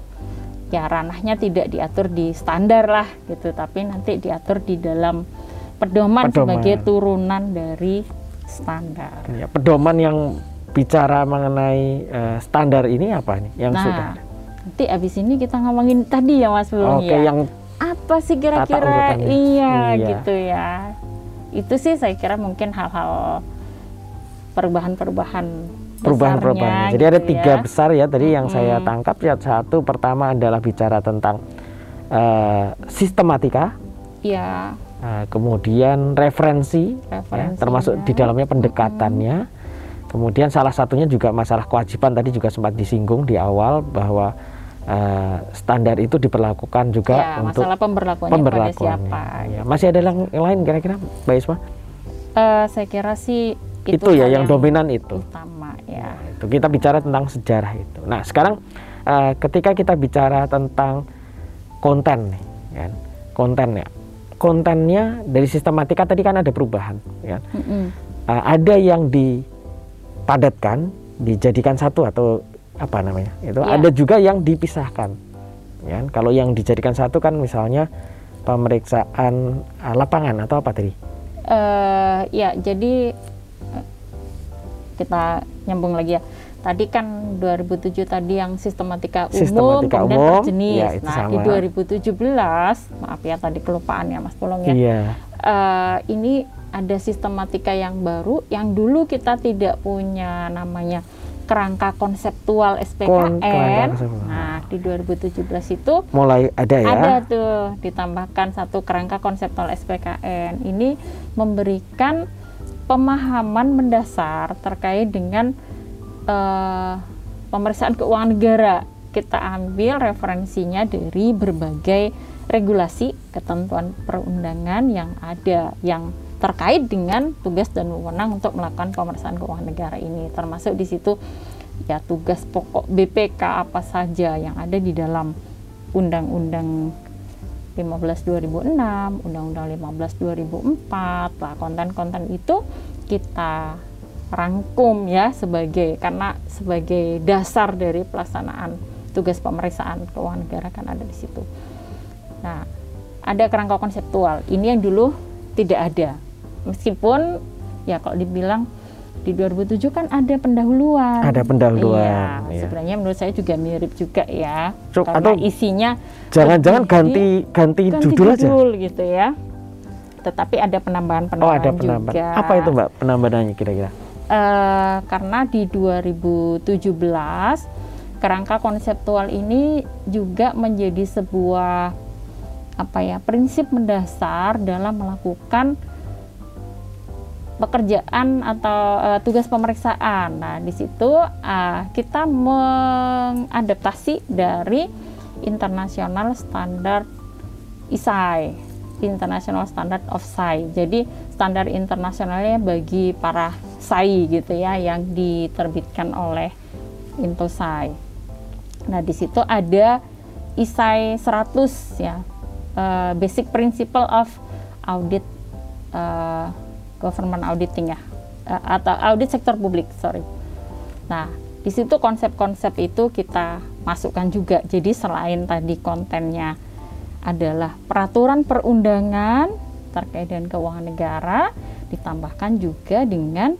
ya ranahnya tidak diatur di standar lah gitu, tapi nanti diatur di dalam pedoman, Pedoman. sebagai turunan dari standar. Ya, pedoman yang bicara mengenai eh, standar ini apa nih yang nah, sudah? nanti abis ini kita ngomongin tadi ya Mas Belum Oke, ya. yang Apa sih kira-kira iya, Iya. gitu ya. Itu sih saya kira mungkin hal-hal perubahan-perubahan perubahan-perubahan. Jadi ada gitu tiga ya. besar ya tadi yang saya tangkap. Ya, satu pertama adalah bicara tentang eh, sistematika, Iya, eh, kemudian referensi, ya, termasuk di dalamnya pendekatannya, kemudian salah satunya juga masalah kewajiban tadi juga sempat disinggung di awal bahwa uh, standar itu diperlakukan juga ya, untuk masalah pemberlakuannya, pemberlakuannya. siapa. Ya. Masih ada yang lain kira-kira, Mbak Isma? Uh, saya kira sih itu, itu ya yang, yang dominan itu. Utama ya. Itu kita bicara tentang sejarah itu. Nah sekarang uh, ketika kita bicara tentang konten, kan? konten ya, kontennya dari sistematika tadi kan ada perubahan, kan? Mm -hmm. uh, ada yang dipadatkan, dijadikan satu atau apa namanya? Itu yeah. ada juga yang dipisahkan, ya. Kalau yang dijadikan satu kan misalnya pemeriksaan uh, lapangan atau apa tadi? Uh, ya jadi kita nyambung lagi ya. Tadi kan 2007 tadi yang sistematika umum sistematika kemudian umum, jenis. Ya, nah, sama. di 2017, maaf ya tadi kelupaan ya Mas Tolong ya. Iya. Uh, ini ada sistematika yang baru yang dulu kita tidak punya namanya kerangka konseptual SPKN. Kon nah, di 2017 itu mulai ada ya. Ada tuh ditambahkan satu kerangka konseptual SPKN. Ini memberikan pemahaman mendasar terkait dengan uh, pemeriksaan keuangan negara. Kita ambil referensinya dari berbagai regulasi ketentuan perundangan yang ada yang terkait dengan tugas dan wewenang untuk melakukan pemeriksaan keuangan negara ini termasuk di situ ya tugas pokok BPK apa saja yang ada di dalam undang-undang 15 2006, Undang-Undang 15 2004. Lah konten-konten itu kita rangkum ya sebagai karena sebagai dasar dari pelaksanaan tugas pemeriksaan keuangan negara kan ada di situ. Nah, ada kerangka konseptual. Ini yang dulu tidak ada. Meskipun ya kalau dibilang di 2007 kan ada pendahuluan. Ada pendahuluan. Iya, iya. Sebenarnya menurut saya juga mirip juga ya. So, karena atau isinya jangan-jangan ganti, ganti ganti judul, judul aja. gitu ya. Tetapi ada penambahan-penambahan oh, ada penambahan. juga. Apa itu Mbak penambahannya kira-kira? Uh, karena di 2017 kerangka konseptual ini juga menjadi sebuah apa ya prinsip mendasar dalam melakukan pekerjaan atau uh, tugas pemeriksaan. Nah, di situ uh, kita mengadaptasi dari International Standard ISAI, International Standard of SAI. Jadi standar internasionalnya bagi para SAI gitu ya yang diterbitkan oleh Intosai. Nah, di situ ada ISAI 100 ya. Uh, basic Principle of Audit uh, government auditing ya. Uh, atau audit sektor publik sorry. Nah di situ konsep-konsep itu kita masukkan juga. Jadi selain tadi kontennya adalah peraturan perundangan terkait dengan keuangan negara ditambahkan juga dengan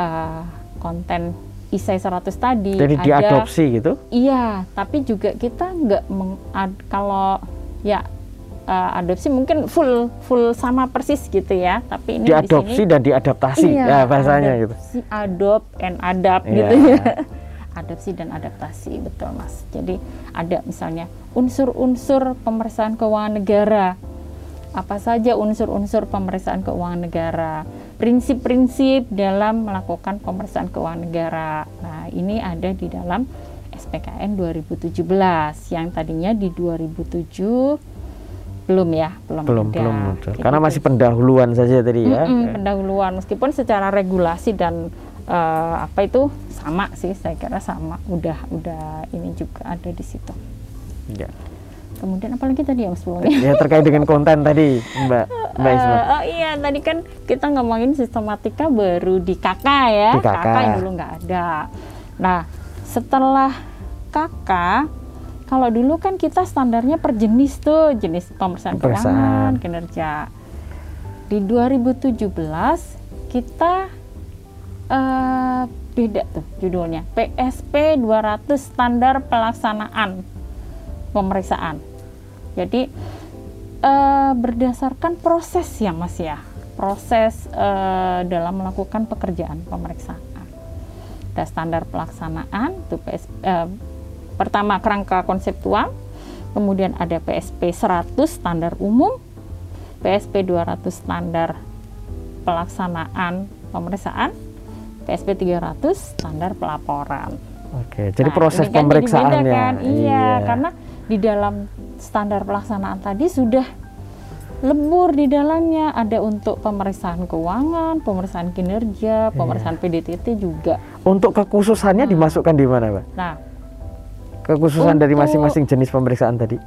uh, konten ISAI 100 tadi. Jadi ada, diadopsi gitu? Iya tapi juga kita nggak kalau ya uh, adopsi mungkin full full sama persis gitu ya. Tapi ini diadopsi di dan diadaptasi iya, ya bahasanya gitu. adopt and adapt yeah. gitu ya. Adopsi dan adaptasi betul mas. Jadi ada misalnya unsur-unsur pemeriksaan keuangan negara. Apa saja unsur-unsur pemeriksaan keuangan negara? Prinsip-prinsip dalam melakukan pemeriksaan keuangan negara. Nah ini ada di dalam SPKN 2017 yang tadinya di 2007 belum ya belum belum ada. belum karena masih pendahuluan saja tadi ya. Mm -mm, pendahuluan. Meskipun secara regulasi dan uh, apa itu sama sih saya kira sama. Udah udah ini juga ada di situ. Ya. kemudian apalagi tadi ya mas ya terkait dengan konten tadi mbak. Mbak Isma. Uh, oh iya tadi kan kita ngomongin sistematika baru di kakak ya. Di kakak yang dulu nggak ada. Nah setelah kakak kalau dulu kan kita standarnya per jenis tuh, jenis pemeriksaan keuangan, kinerja. Di 2017 kita uh, beda tuh judulnya. PSP 200 standar pelaksanaan pemeriksaan. Jadi uh, berdasarkan proses ya Mas ya. Proses uh, dalam melakukan pekerjaan pemeriksaan. Ada standar pelaksanaan tuh PSP uh, Pertama kerangka konseptual, kemudian ada PSP 100 standar umum, PSP 200 standar pelaksanaan pemeriksaan, KSP 300 standar pelaporan. Oke, jadi Nah, proses ini kan pemeriksaannya. kan? Iya, karena di dalam standar pelaksanaan tadi sudah lebur di dalamnya ada untuk pemeriksaan keuangan, pemeriksaan kinerja, pemeriksaan PDTT juga. Untuk kekhususannya dimasukkan di mana, Pak? Nah, Kekhususan dari masing-masing jenis pemeriksaan tadi.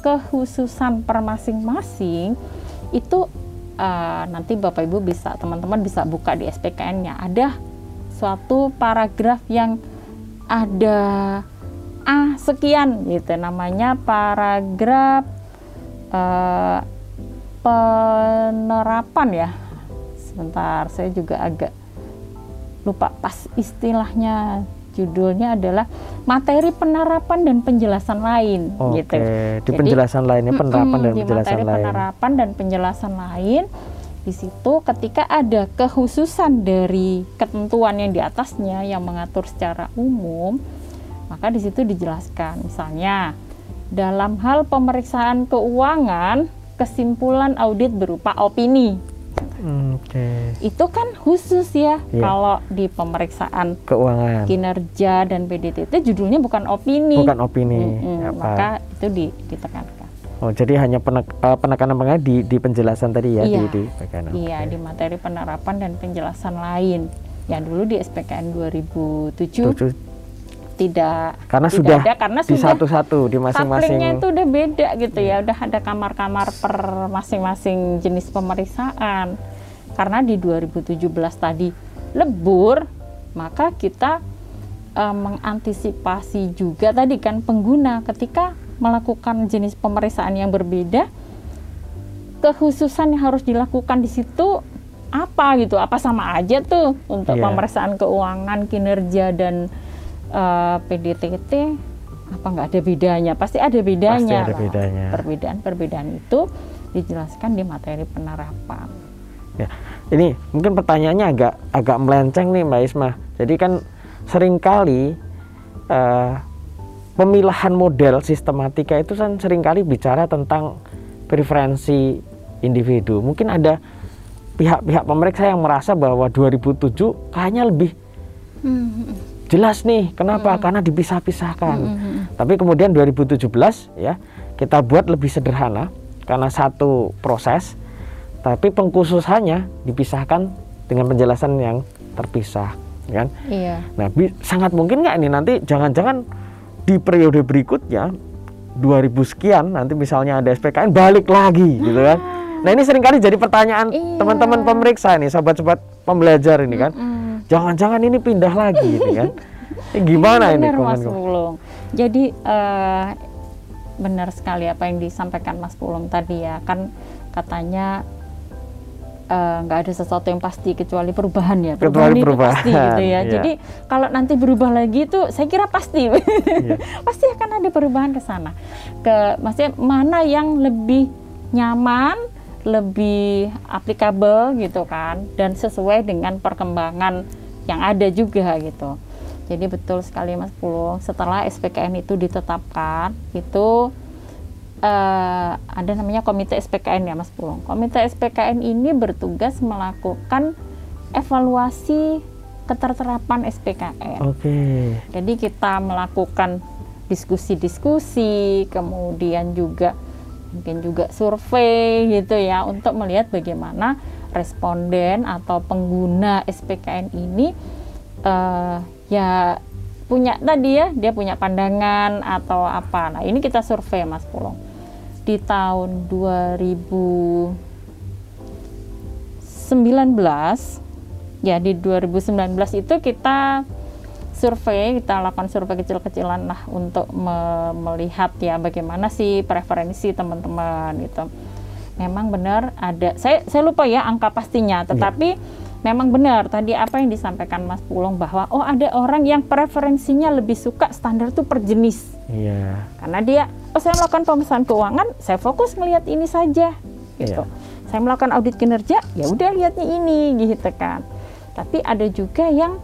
kekhususan per masing-masing itu eh, nanti Bapak Ibu bisa teman-teman bisa buka di SPKN-nya ada suatu paragraf yang ada A sekian gitu namanya paragraf eh, penerapan ya. Sebentar saya juga agak lupa pas istilahnya judulnya adalah materi penerapan dan penjelasan lain Oke, gitu. di Jadi, penjelasan lainnya penerapan Mm-mm, dan di penjelasan materi lain. penerapan dan penjelasan lain di situ ketika ada kekhususan dari ketentuan yang di atasnya yang mengatur secara umum maka di situ dijelaskan misalnya dalam hal pemeriksaan keuangan kesimpulan audit berupa opini Oke, itu kan khusus ya Iya. kalau di pemeriksaan keuangan. kinerja dan PDTT judulnya bukan opini Bukan opini. Mm-mm, Apa? maka itu di- ditekankan Oh, jadi hanya penek, eh, penekanan penekanan di, di penjelasan tadi ya Iya. di di bagian. Iya, di materi penerapan dan penjelasan lain. Ya dulu di SPKN 2007 Tujuh. Tidak Karena tidak sudah ada karena di satu-satu di masing-masing. itu udah beda gitu ya, udah ada kamar-kamar per masing-masing jenis pemeriksaan. Karena di 2017 tadi lebur, maka kita eh, mengantisipasi juga tadi kan pengguna ketika melakukan jenis pemeriksaan yang berbeda kekhususan yang harus dilakukan di situ apa gitu apa sama aja tuh untuk Iya. pemeriksaan keuangan kinerja dan eh, PDTT apa nggak ada bedanya pasti ada bedanya ada lah. bedanya. perbedaan-perbedaan itu dijelaskan di materi penerapan Ya, ini mungkin pertanyaannya agak agak melenceng nih Mbak Isma. Jadi kan sering kali eh, pemilahan model sistematika itu kan sering kali bicara tentang preferensi individu. Mungkin ada pihak-pihak pemeriksa yang merasa bahwa 2007 kayaknya lebih jelas nih. Kenapa? Karena dipisah-pisahkan. Tapi kemudian 2017 ya kita buat lebih sederhana karena satu proses tapi pengkhususannya dipisahkan dengan penjelasan yang terpisah kan iya nah sangat mungkin nggak ini nanti jangan-jangan di periode berikutnya 2000 sekian nanti misalnya ada SPKN balik lagi gitu kan nah ini sering kali jadi pertanyaan Iya. teman-teman pemeriksa nih sobat-sobat pembelajar ini kan Mm. Jangan-jangan ini pindah lagi gitu kan Ini gimana ini benar Mas komen Pulung. Jadi eh, benar sekali apa yang disampaikan Mas Pulung tadi ya kan katanya eh, nggak ada sesuatu yang pasti kecuali perubahan ya. Kecuali itu perubahan, pasti gitu ya. iya. Jadi kalau nanti berubah lagi itu saya kira pasti Iya. pasti akan ada perubahan ke sana. Ke maksudnya mana yang lebih nyaman, lebih aplikabel gitu kan dan sesuai dengan perkembangan yang ada juga gitu. Jadi betul sekali Mas Pulung, setelah SPKN itu ditetapkan, itu eh, ada namanya Komite SPKN ya Mas Pulung. Komite SPKN ini bertugas melakukan evaluasi keterterapan SPKN. oke Jadi kita melakukan diskusi-diskusi, kemudian juga mungkin juga survei gitu ya untuk melihat bagaimana responden atau pengguna SPKN ini eh, ya punya tadi ya dia punya pandangan atau apa. Nah ini kita survei Mas Pulung di tahun 2019 ya di 2019 itu kita survei kita lakukan survei kecil-kecilan lah untuk me- melihat ya bagaimana sih preferensi teman-teman gitu memang benar ada saya saya lupa ya angka pastinya tetapi memang benar tadi apa yang disampaikan Mas Pulung bahwa oh ada orang yang preferensinya lebih suka standar tuh per jenis. Iya. Karena dia oh saya melakukan pemeriksaan keuangan saya fokus melihat ini saja gitu. Iya. saya melakukan audit kinerja ya udah lihatnya ini gitu kan. Tapi ada juga yang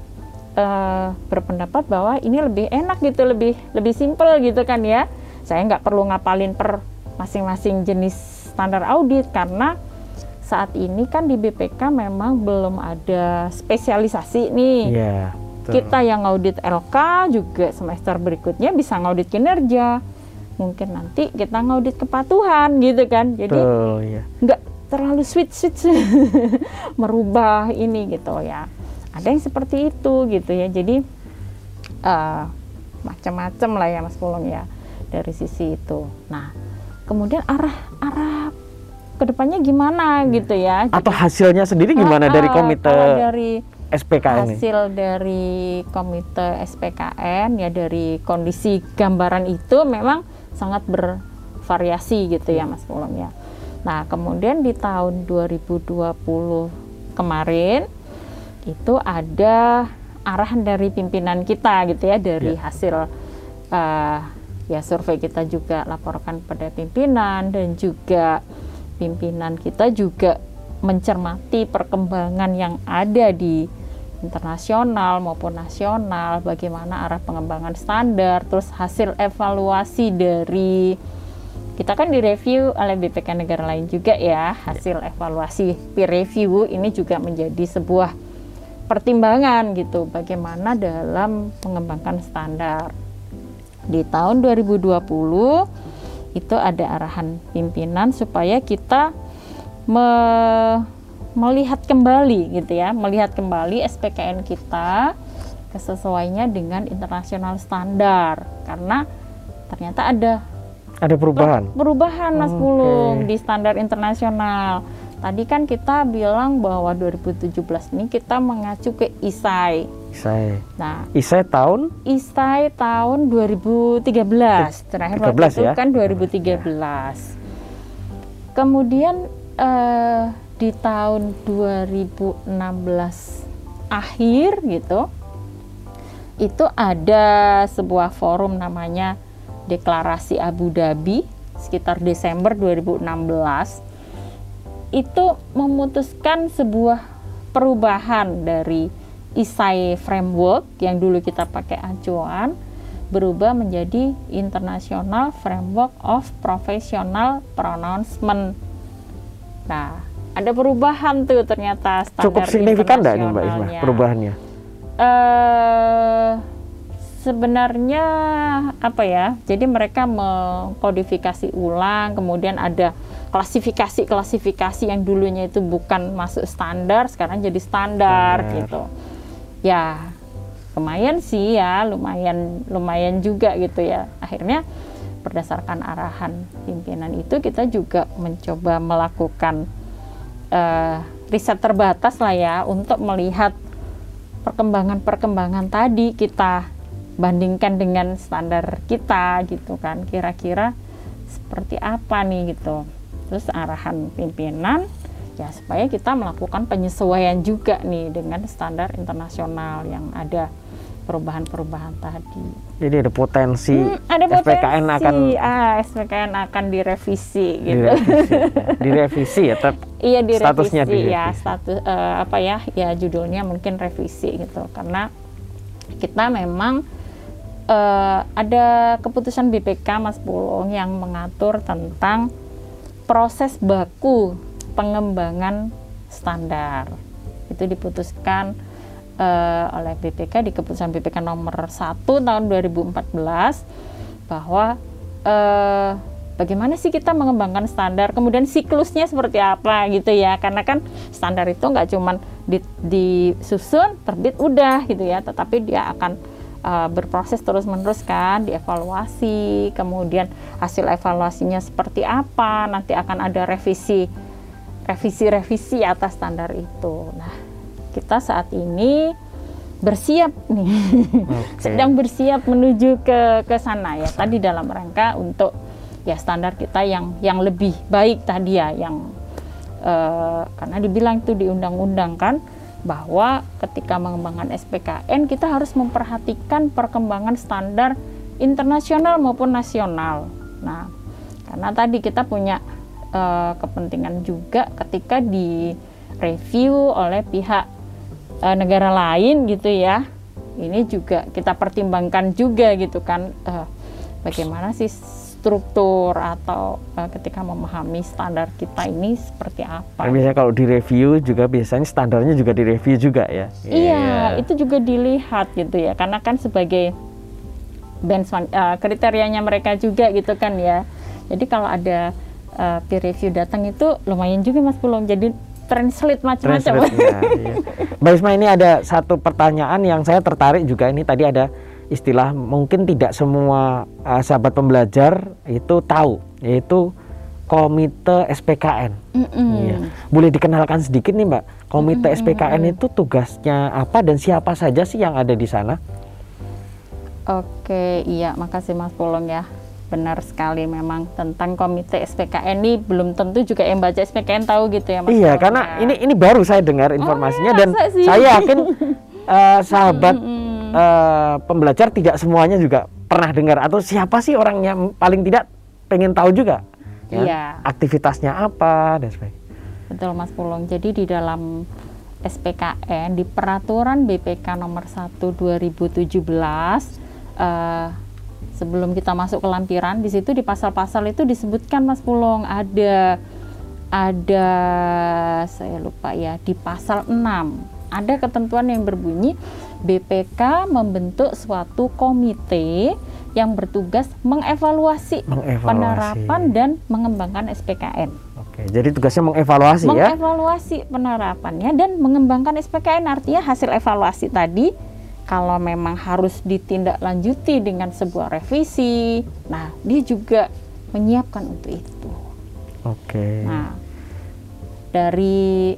eh, berpendapat bahwa ini lebih enak gitu lebih lebih simple gitu kan ya. Saya nggak perlu ngapalin per masing-masing jenis standar audit karena saat ini kan di BPK memang belum ada spesialisasi nih. Iya. betul. Kita yang ngaudit LK juga semester berikutnya bisa ngaudit kinerja. Mungkin nanti kita ngaudit kepatuhan gitu kan. Jadi iya. nggak terlalu sweet sweet merubah ini gitu ya ada yang seperti itu gitu ya jadi eh, macam-macam lah ya Mas Pulung ya dari sisi itu nah kemudian arah arah ke depannya gimana gitu ya Atau hasilnya sendiri gimana Ah, dari komite dari SPK ini? hasil dari komite SPKN ya dari kondisi gambaran itu memang sangat bervariasi gitu ya Mas Pulung ya. Nah, kemudian di tahun 2020 kemarin itu ada arahan dari pimpinan kita gitu ya dari hasil eh, ya survei kita juga laporkan pada pimpinan dan juga pimpinan kita juga mencermati perkembangan yang ada di internasional maupun nasional, bagaimana arah pengembangan standar, terus hasil evaluasi dari kita kan direview oleh BPK negara lain juga ya, hasil evaluasi peer review ini juga menjadi sebuah pertimbangan gitu, bagaimana dalam mengembangkan standar. Di tahun 2020 itu ada arahan pimpinan supaya kita me- melihat kembali gitu ya, melihat kembali SPKN kita kesesuaiannya dengan internasional standar karena ternyata ada Ada perubahan. perubahan Mas Oke. Pulung di standar internasional. Tadi kan kita bilang bahwa 2017 ini kita mengacu ke ISAI. Isai. Nah, Isai tahun? ISAI tahun 2013 terakhir waktu 13 itu ya? kan 2013 kemudian eh, di tahun 2016 akhir gitu itu ada sebuah forum namanya Deklarasi Abu Dhabi sekitar Desember 2016 itu memutuskan sebuah perubahan dari ISAI framework yang dulu kita pakai acuan berubah menjadi International Framework of Professional Pronouncement. Nah, ada perubahan tuh ternyata standar cukup signifikan nggak nih Mbak Isma perubahannya? Eh, sebenarnya apa ya? Jadi mereka mengkodifikasi ulang, kemudian ada klasifikasi-klasifikasi yang dulunya itu bukan masuk standar, sekarang jadi standar Standar. gitu. Ya, lumayan sih ya, lumayan lumayan juga gitu ya. Akhirnya berdasarkan arahan pimpinan itu kita juga mencoba melakukan eh, riset terbatas lah ya untuk melihat perkembangan-perkembangan tadi kita bandingkan dengan standar kita gitu kan kira-kira seperti apa nih gitu terus arahan pimpinan ya supaya kita melakukan penyesuaian juga nih dengan standar internasional yang ada perubahan-perubahan tadi. Jadi ada potensi Hmm, ada potensi. SPKN akan ah SPKN akan direvisi gitu. Direvisi, direvisi ya tetap Iya direvisi. Statusnya ya direvisi. status eh, apa ya ya judulnya mungkin revisi gitu. Karena kita memang eh, ada keputusan BPK Mas Pulung yang mengatur tentang proses baku pengembangan standar. Itu diputuskan eh, oleh BPK di keputusan BPK nomor 1 tahun 2014 bahwa eh, bagaimana sih kita mengembangkan standar kemudian siklusnya seperti apa gitu ya. Karena kan standar itu nggak cuman di, disusun terbit udah gitu ya. Tetapi dia akan eh, berproses terus menerus kan dievaluasi kemudian hasil evaluasinya seperti apa nanti akan ada revisi revisi-revisi atas standar itu nah kita saat ini bersiap nih Oke. sedang bersiap menuju ke ke sana ya tadi dalam rangka untuk ya standar kita yang yang lebih baik tadi ya yang eh, karena dibilang itu di undang-undang kan bahwa ketika mengembangkan SPKN kita harus memperhatikan perkembangan standar internasional maupun nasional. Nah, karena tadi kita punya eh, kepentingan juga ketika di review oleh pihak eh, negara lain gitu ya. Ini juga kita pertimbangkan juga gitu kan eh, bagaimana sih struktur atau uh, ketika memahami standar kita ini seperti apa. Biasanya kalau direview juga biasanya standarnya juga direview juga ya. Iya, yeah. itu juga dilihat gitu ya, karena kan sebagai benchmark uh, kriterianya mereka juga gitu kan ya. Jadi kalau ada uh, peer review datang itu lumayan juga Mas Pulung. Jadi translate macam-macam. Ya, iya. Mbak Isma ini ada satu pertanyaan yang saya tertarik juga ini tadi ada istilah mungkin tidak semua uh, sahabat pembelajar itu tahu yaitu komite SPKN. Mm -mm. Ya. Boleh dikenalkan sedikit nih Mbak, komite mm -mm. SPKN itu tugasnya apa dan siapa saja sih yang ada di sana? Oke, iya, makasih Mas Pulung ya. Benar sekali memang tentang komite SPKN ini belum tentu juga yang baca SPKN tahu gitu ya Mas. Iya, Pulung, karena ya. ini ini baru saya dengar oh, informasinya oh, dan sih? saya yakin uh, sahabat mm -mm uh, pembelajar tidak semuanya juga pernah dengar atau siapa sih orang yang paling tidak pengen tahu juga ya, iya. aktivitasnya apa dan sebagainya. Betul Mas Pulung. Jadi di dalam SPKN di peraturan BPK nomor 1 2017 uh, sebelum kita masuk ke lampiran di situ di pasal-pasal itu disebutkan Mas Pulung ada ada saya lupa ya di pasal 6 ada ketentuan yang berbunyi BPK membentuk suatu komite yang bertugas mengevaluasi, mengevaluasi. penerapan dan mengembangkan SPKN. Oke, jadi tugasnya mengevaluasi, mengevaluasi ya? Mengevaluasi penerapannya dan mengembangkan SPKN artinya hasil evaluasi tadi kalau memang harus ditindaklanjuti dengan sebuah revisi, nah dia juga menyiapkan untuk itu. Oke. Nah, dari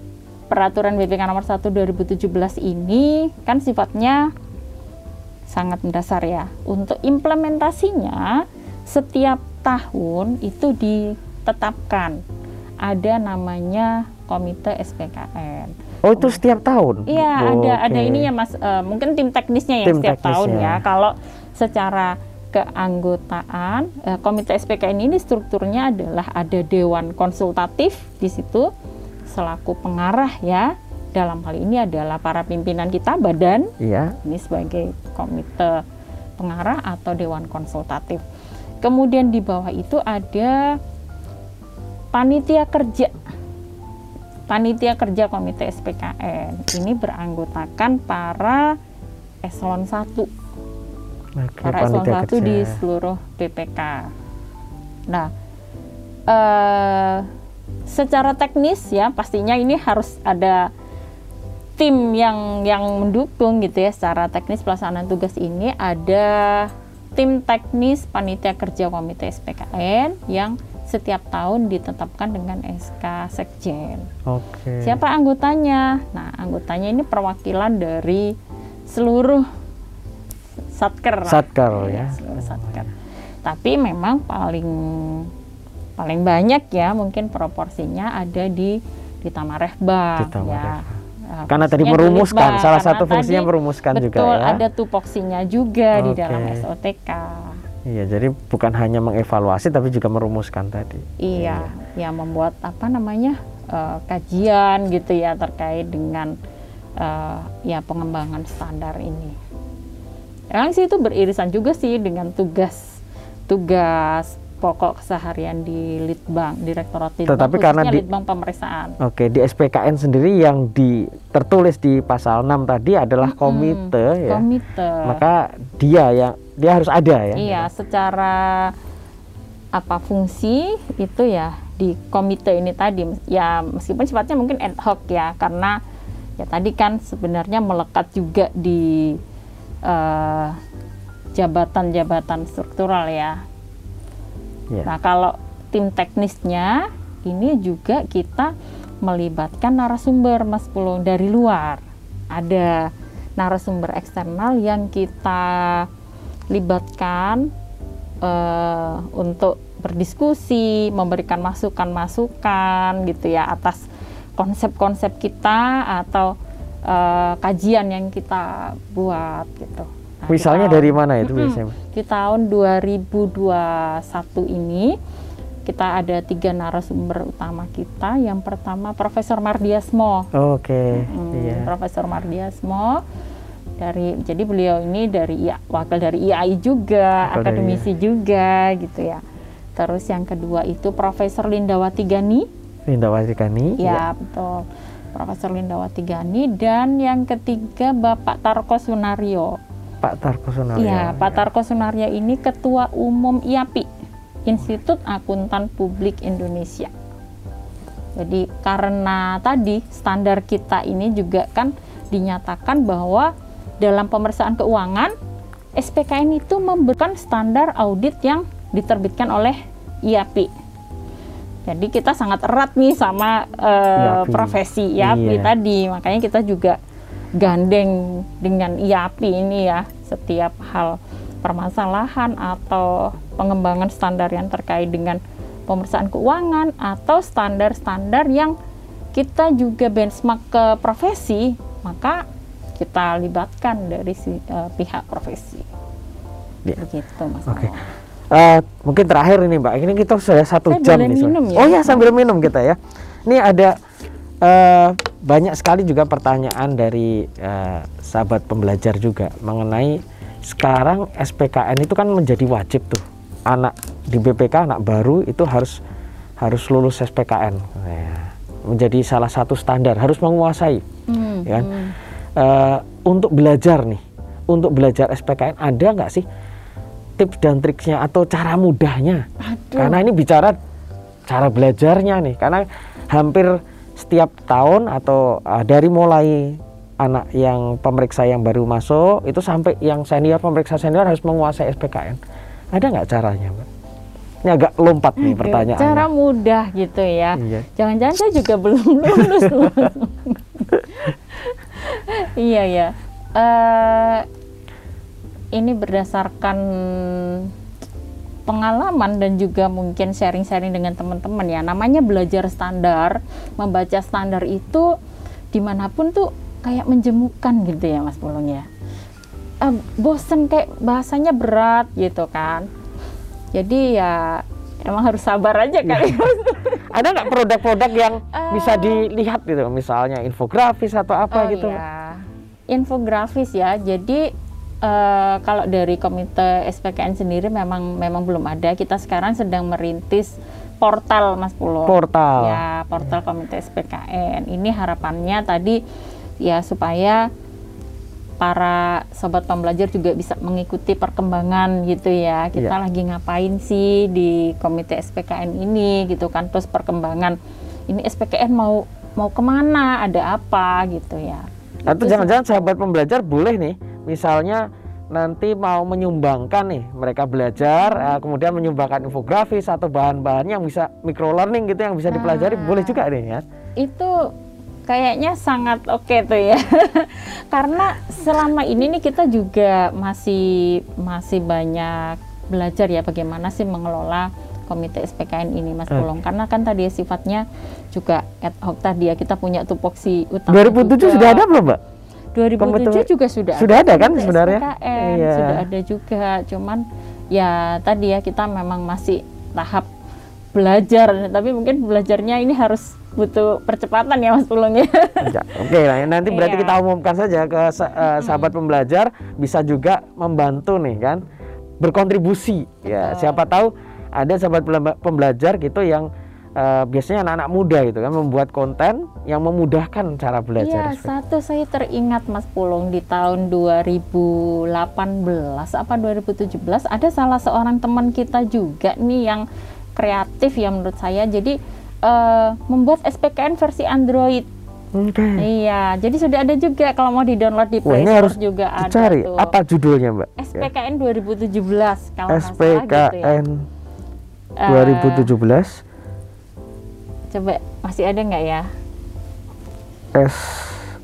peraturan BPK nomor 1 2017 ini kan sifatnya sangat mendasar ya. Untuk implementasinya setiap tahun itu ditetapkan ada namanya komite SPKN. Oh itu setiap tahun? Iya oh, ada okay. ada ininya mas. Uh, mungkin tim teknisnya yang tim setiap teknisnya. tahun ya. Kalau secara keanggotaan uh, komite SPKN ini strukturnya adalah ada dewan konsultatif di situ selaku pengarah ya dalam hal ini adalah para pimpinan kita badan iya. ini sebagai komite pengarah atau dewan konsultatif kemudian di bawah itu ada panitia kerja panitia kerja komite SPKN ini beranggotakan para eselon 1 Oke, para eselon 1 di seluruh BPK nah eh, secara teknis ya pastinya ini harus ada tim yang yang mendukung gitu ya. Secara teknis pelaksanaan tugas ini ada tim teknis panitia kerja komite SPKN yang setiap tahun ditetapkan dengan SK Sekjen. Oke. Siapa anggotanya? Nah, anggotanya ini perwakilan dari seluruh satker. Satker ya. Seluruh satker. Tapi memang paling paling banyak ya mungkin proporsinya ada di di Tamarehba ya. Nah, Karena tadi merumuskan, salah satu fungsinya tadi, merumuskan betul, juga ya. ada tupoksinya juga okay. di dalam SOTK. Iya, jadi bukan hanya mengevaluasi tapi juga merumuskan tadi. Iya, iya. ya membuat apa namanya uh, kajian gitu ya terkait dengan uh, ya pengembangan standar ini. Emang sih itu beririsan juga sih dengan tugas tugas pokok keseharian di Litbang, Direktorat Litbang, Tetapi karena di Litbang pemeriksaan. Oke, di SPKN sendiri yang di tertulis di pasal 6 tadi adalah hmm, komite ya. Komite. Maka dia yang dia harus ada ya. Iya, secara apa fungsi itu ya di komite ini tadi ya meskipun sifatnya mungkin ad hoc ya karena ya tadi kan sebenarnya melekat juga di eh, jabatan-jabatan uh, struktural ya Yeah. Nah, kalau tim teknisnya ini juga kita melibatkan narasumber Mas Pulung dari luar. Ada narasumber eksternal yang kita libatkan uh, untuk berdiskusi, memberikan masukan-masukan gitu ya atas konsep-konsep kita atau uh, kajian yang kita buat gitu. Nah, Misalnya tahun, dari mana itu biasanya? Di tahun 2021 ini kita ada tiga narasumber utama kita. Yang pertama Profesor Mardiasmo. Oke. Okay. Hmm, iya. Profesor Mardiasmo dari jadi beliau ini dari ya, wakil dari IAI juga, wakil akademisi dari, juga gitu ya. Terus yang kedua itu Profesor Lindawati Gani. Lindawati Gani. Ya, betul. Profesor Lindawati Gani dan yang ketiga Bapak Tarko Sunario. Pak Tarko Sunario. Iya, Pak Tarko Sunario ini Ketua Umum IAPI, Institut Akuntan Publik Indonesia. Jadi karena tadi standar kita ini juga kan dinyatakan bahwa dalam pemeriksaan keuangan SPKN itu memberikan standar audit yang diterbitkan oleh IAPI. Jadi kita sangat erat nih sama uh, profesi IAPI Iya. tadi, makanya kita juga gandeng dengan IAPI ini ya setiap hal permasalahan atau pengembangan standar yang terkait dengan pemeriksaan keuangan atau standar-standar yang kita juga benchmark ke profesi, maka kita libatkan dari si, eh, pihak profesi. Iya. Begitu, Mas. Oke. Nono. Eh, mungkin terakhir ini Mbak, ini kita sudah satu Saya jam nih. Minum ya? Oh ya sambil minum kita ya. Ini ada eh, banyak sekali juga pertanyaan dari eh, sahabat pembelajar juga mengenai sekarang SPKN itu kan menjadi wajib tuh anak di BPK anak baru itu harus harus lulus SPKN Ya. menjadi salah satu standar harus menguasai Hmm, ya kan? hmm. Eh, untuk belajar nih, untuk belajar SPKN ada nggak sih tips dan triksnya atau cara mudahnya? Aduh. Karena ini bicara cara belajarnya nih, karena hampir setiap tahun atau eh, dari mulai anak yang pemeriksa yang baru masuk itu sampai yang senior pemeriksa senior harus menguasai SPKN. Ada nggak caranya, Mbak? Ini agak lompat nih Oke, pertanyaannya. Cara mudah gitu ya. Iya. Jangan-jangan saya juga belum lulus. iya ya. Eh, ini berdasarkan pengalaman dan juga mungkin sharing-sharing dengan teman-teman ya. Namanya belajar standar, membaca standar itu di mana pun tuh kayak menjemukan gitu ya Mas Pulung ya. Eh, bosen kayak bahasanya berat gitu kan. Jadi ya emang harus sabar aja kali. ya. Ada nggak produk-produk yang Eh. bisa dilihat gitu, misalnya infografis atau apa Oh, gitu? iya. Infografis ya. Jadi eh, kalau dari komite SPKN sendiri memang memang belum ada. Kita sekarang sedang merintis portal Mas Pulo. Portal. Ya, portal komite SPKN. Ini harapannya tadi ya supaya para sobat pembelajar juga bisa mengikuti perkembangan gitu ya. Kita Iya. lagi ngapain sih di komite SPKN ini gitu kan. Terus perkembangan ini SPKN mau mau ke mana, ada apa gitu ya. Atau jangan-jangan sahabat pembelajar boleh nih, misalnya nanti mau menyumbangkan nih mereka belajar, eh, kemudian menyumbangkan infografis atau bahan-bahan yang bisa micro learning gitu yang bisa dipelajari, Ah. boleh juga nih ya. itu kayaknya sangat oke tuh ya karena selama ini nih kita juga masih masih banyak belajar ya bagaimana sih mengelola komite SPKN ini Mas Oke. Pulung karena kan tadi sifatnya juga ad hoc tadi ya kita punya tupoksi utama 2007 juga. sudah ada belum, Mbak? 2007 Komite- juga sudah Sudah ada kan komite sebenarnya? SPKN, Iya. sudah ada juga cuman ya tadi ya kita memang masih tahap belajar tapi mungkin belajarnya ini harus butuh percepatan ya Mas Pulung ya Ya, Oke, nah, nanti berarti Iya. kita umumkan saja ke eh, sahabat pembelajar bisa juga membantu nih kan, berkontribusi. Ya, Betul. siapa tahu ada sahabat pembelajar gitu yang eh, biasanya anak-anak muda gitu kan membuat konten yang memudahkan cara belajar. Iya, satu saya teringat Mas Pulung di tahun 2018 apa 2017 ada salah seorang teman kita juga nih yang kreatif ya menurut saya. Jadi eh, membuat SPKN versi Android. Oke. Iya, jadi sudah ada juga kalau mau di-download di Play Store harus juga ada tuh. apa judulnya, Mbak? Ya. SPKN 2017 kalau nggak salah gitu ya. SPKN Eh, 2017 coba masih ada nggak ya? S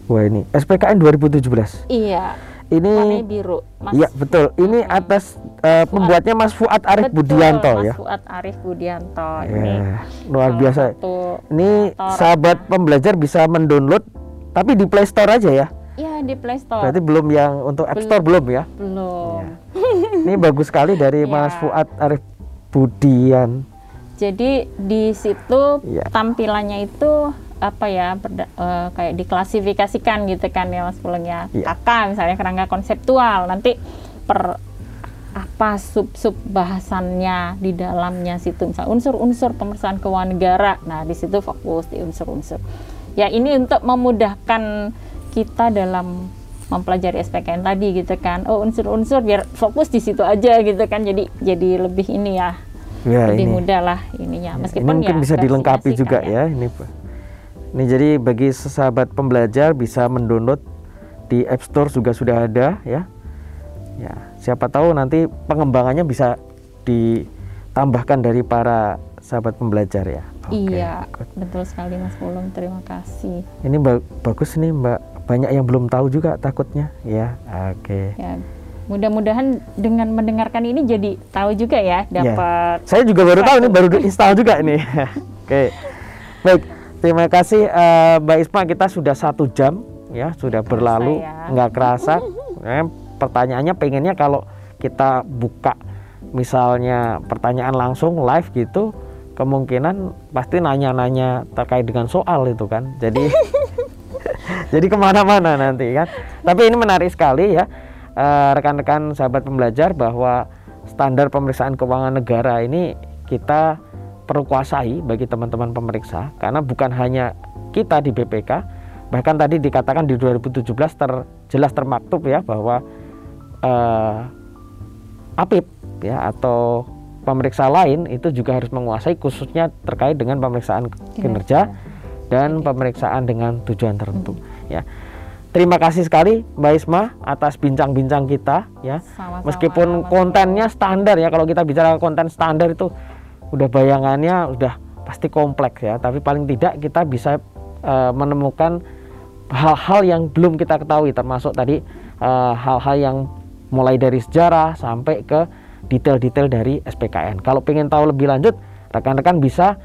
Wah ini SPKN 2017. Iya, Ini warnanya biru. Mas Iya betul. Ini atas eh, pembuatnya Mas Fuad Arif Betul, Budianto Mas ya. Fuad Arif Budianto ini. Ya, luar salah biasa. Ini sahabat pembelajar bisa mendownload tapi di Play Store aja ya. Iya di Play Store. Berarti belum yang untuk App Belum. Store belum ya. belum. Ini bagus sekali dari Iya. Mas Fuad Arif Budian. Jadi di situ Iya. tampilannya itu apa ya berda- eh, kayak diklasifikasikan gitu kan ya Mas Pulung ya. Iya. KK misalnya kerangka konseptual nanti per apa sub-sub bahasannya di dalamnya situ misalnya unsur-unsur pemeriksaan keuangan negara nah di situ fokus di unsur-unsur ya ini untuk memudahkan kita dalam mempelajari SPKN tadi gitu kan oh unsur-unsur biar fokus di situ aja gitu kan jadi jadi lebih ini ya, Ya, lebih ini. mudah lah ininya Ya, meskipun ini mungkin ya bisa dilengkapi juga asik ya ini Pak. Ini jadi bagi sahabat pembelajar bisa mendownload di App Store juga sudah ada ya. Ya, siapa tahu nanti pengembangannya bisa ditambahkan dari para sahabat pembelajar ya. Oke, iya good. betul sekali Mas Pulung terima kasih Ini ba- bagus nih Mbak. Banyak yang belum tahu juga takutnya ya. Oke. ya mudah-mudahan dengan mendengarkan ini jadi tahu juga ya Ya. dapat Saya juga baru tahu ini baru install juga ini. Oke, baik. Terima kasih eh, Mbak Isma. Kita sudah satu jam ya, sudah berlalu, ya. nggak kerasa. Eh, pertanyaannya pengennya kalau kita buka misalnya pertanyaan langsung live gitu, kemungkinan pasti nanya-nanya terkait dengan soal itu kan. Jadi jadi ke mana-mana nanti kan. Tapi ini menarik sekali ya eh, rekan-rekan sahabat pembelajar bahwa standar pemeriksaan keuangan negara ini kita perlu kuasai bagi teman-teman pemeriksa karena bukan hanya kita di BPK bahkan tadi dikatakan di 2017 ter, jelas termaktub ya bahwa eh, APIP ya atau pemeriksa lain itu juga harus menguasai khususnya terkait dengan pemeriksaan kinerja. dan pemeriksaan dengan tujuan tertentu ya. Terima kasih sekali Mbak Isma atas bincang-bincang kita ya. Sama-sama, Meskipun Mas kontennya standar ya kalau kita bicara konten standar itu udah bayangannya udah pasti kompleks ya, tapi paling tidak kita bisa eh, menemukan hal-hal yang belum kita ketahui termasuk tadi eh, hal-hal yang mulai dari sejarah sampai ke detail-detail dari SPKN. Kalau pengen tahu lebih lanjut, rekan-rekan bisa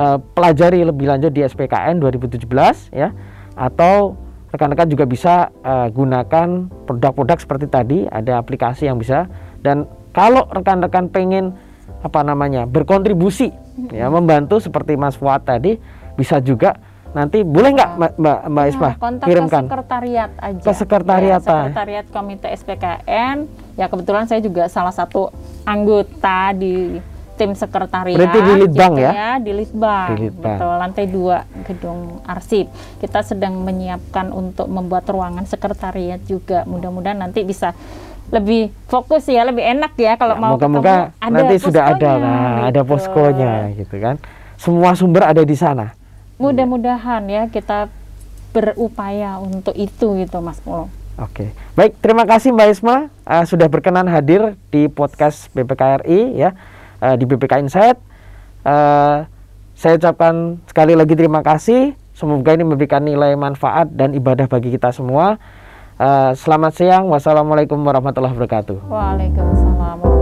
eh, pelajari lebih lanjut di SPKN 2017 ya atau rekan-rekan juga bisa eh, gunakan produk-produk seperti tadi ada aplikasi yang bisa. Dan kalau rekan-rekan pengen apa namanya berkontribusi ya membantu seperti Mas Fuad tadi bisa juga. Nanti boleh nggak Mbak Mbak, Mbak Isma Nah, kontak kirimkan? ke sekretariat aja. Ke sekretariat, Ya, sekretariat Komite SPKN. Ya kebetulan saya juga salah satu anggota di tim sekretariat. Berarti di Litbang gitu ya? Di Litbang. Di Litbang. Betul, lantai dua gedung arsip. Kita sedang menyiapkan untuk membuat ruangan sekretariat juga. Mudah-mudahan nanti bisa lebih fokus ya, lebih enak ya kalau Ya, mau moga-moga ketemu, ada nanti sudah ada nah ada gitu. poskonya gitu kan semua sumber ada di sana Mudah-mudahan ya kita berupaya untuk itu gitu Mas Pulung. Oke, baik terima kasih Mbak Isma eh, sudah berkenan hadir di podcast BPKRI ya eh, di BPK Insight. Eh, saya ucapkan sekali lagi terima kasih. Semoga ini memberikan nilai manfaat dan ibadah bagi kita semua. Eh, selamat siang, wassalamualaikum warahmatullahi wabarakatuh. Waalaikumsalam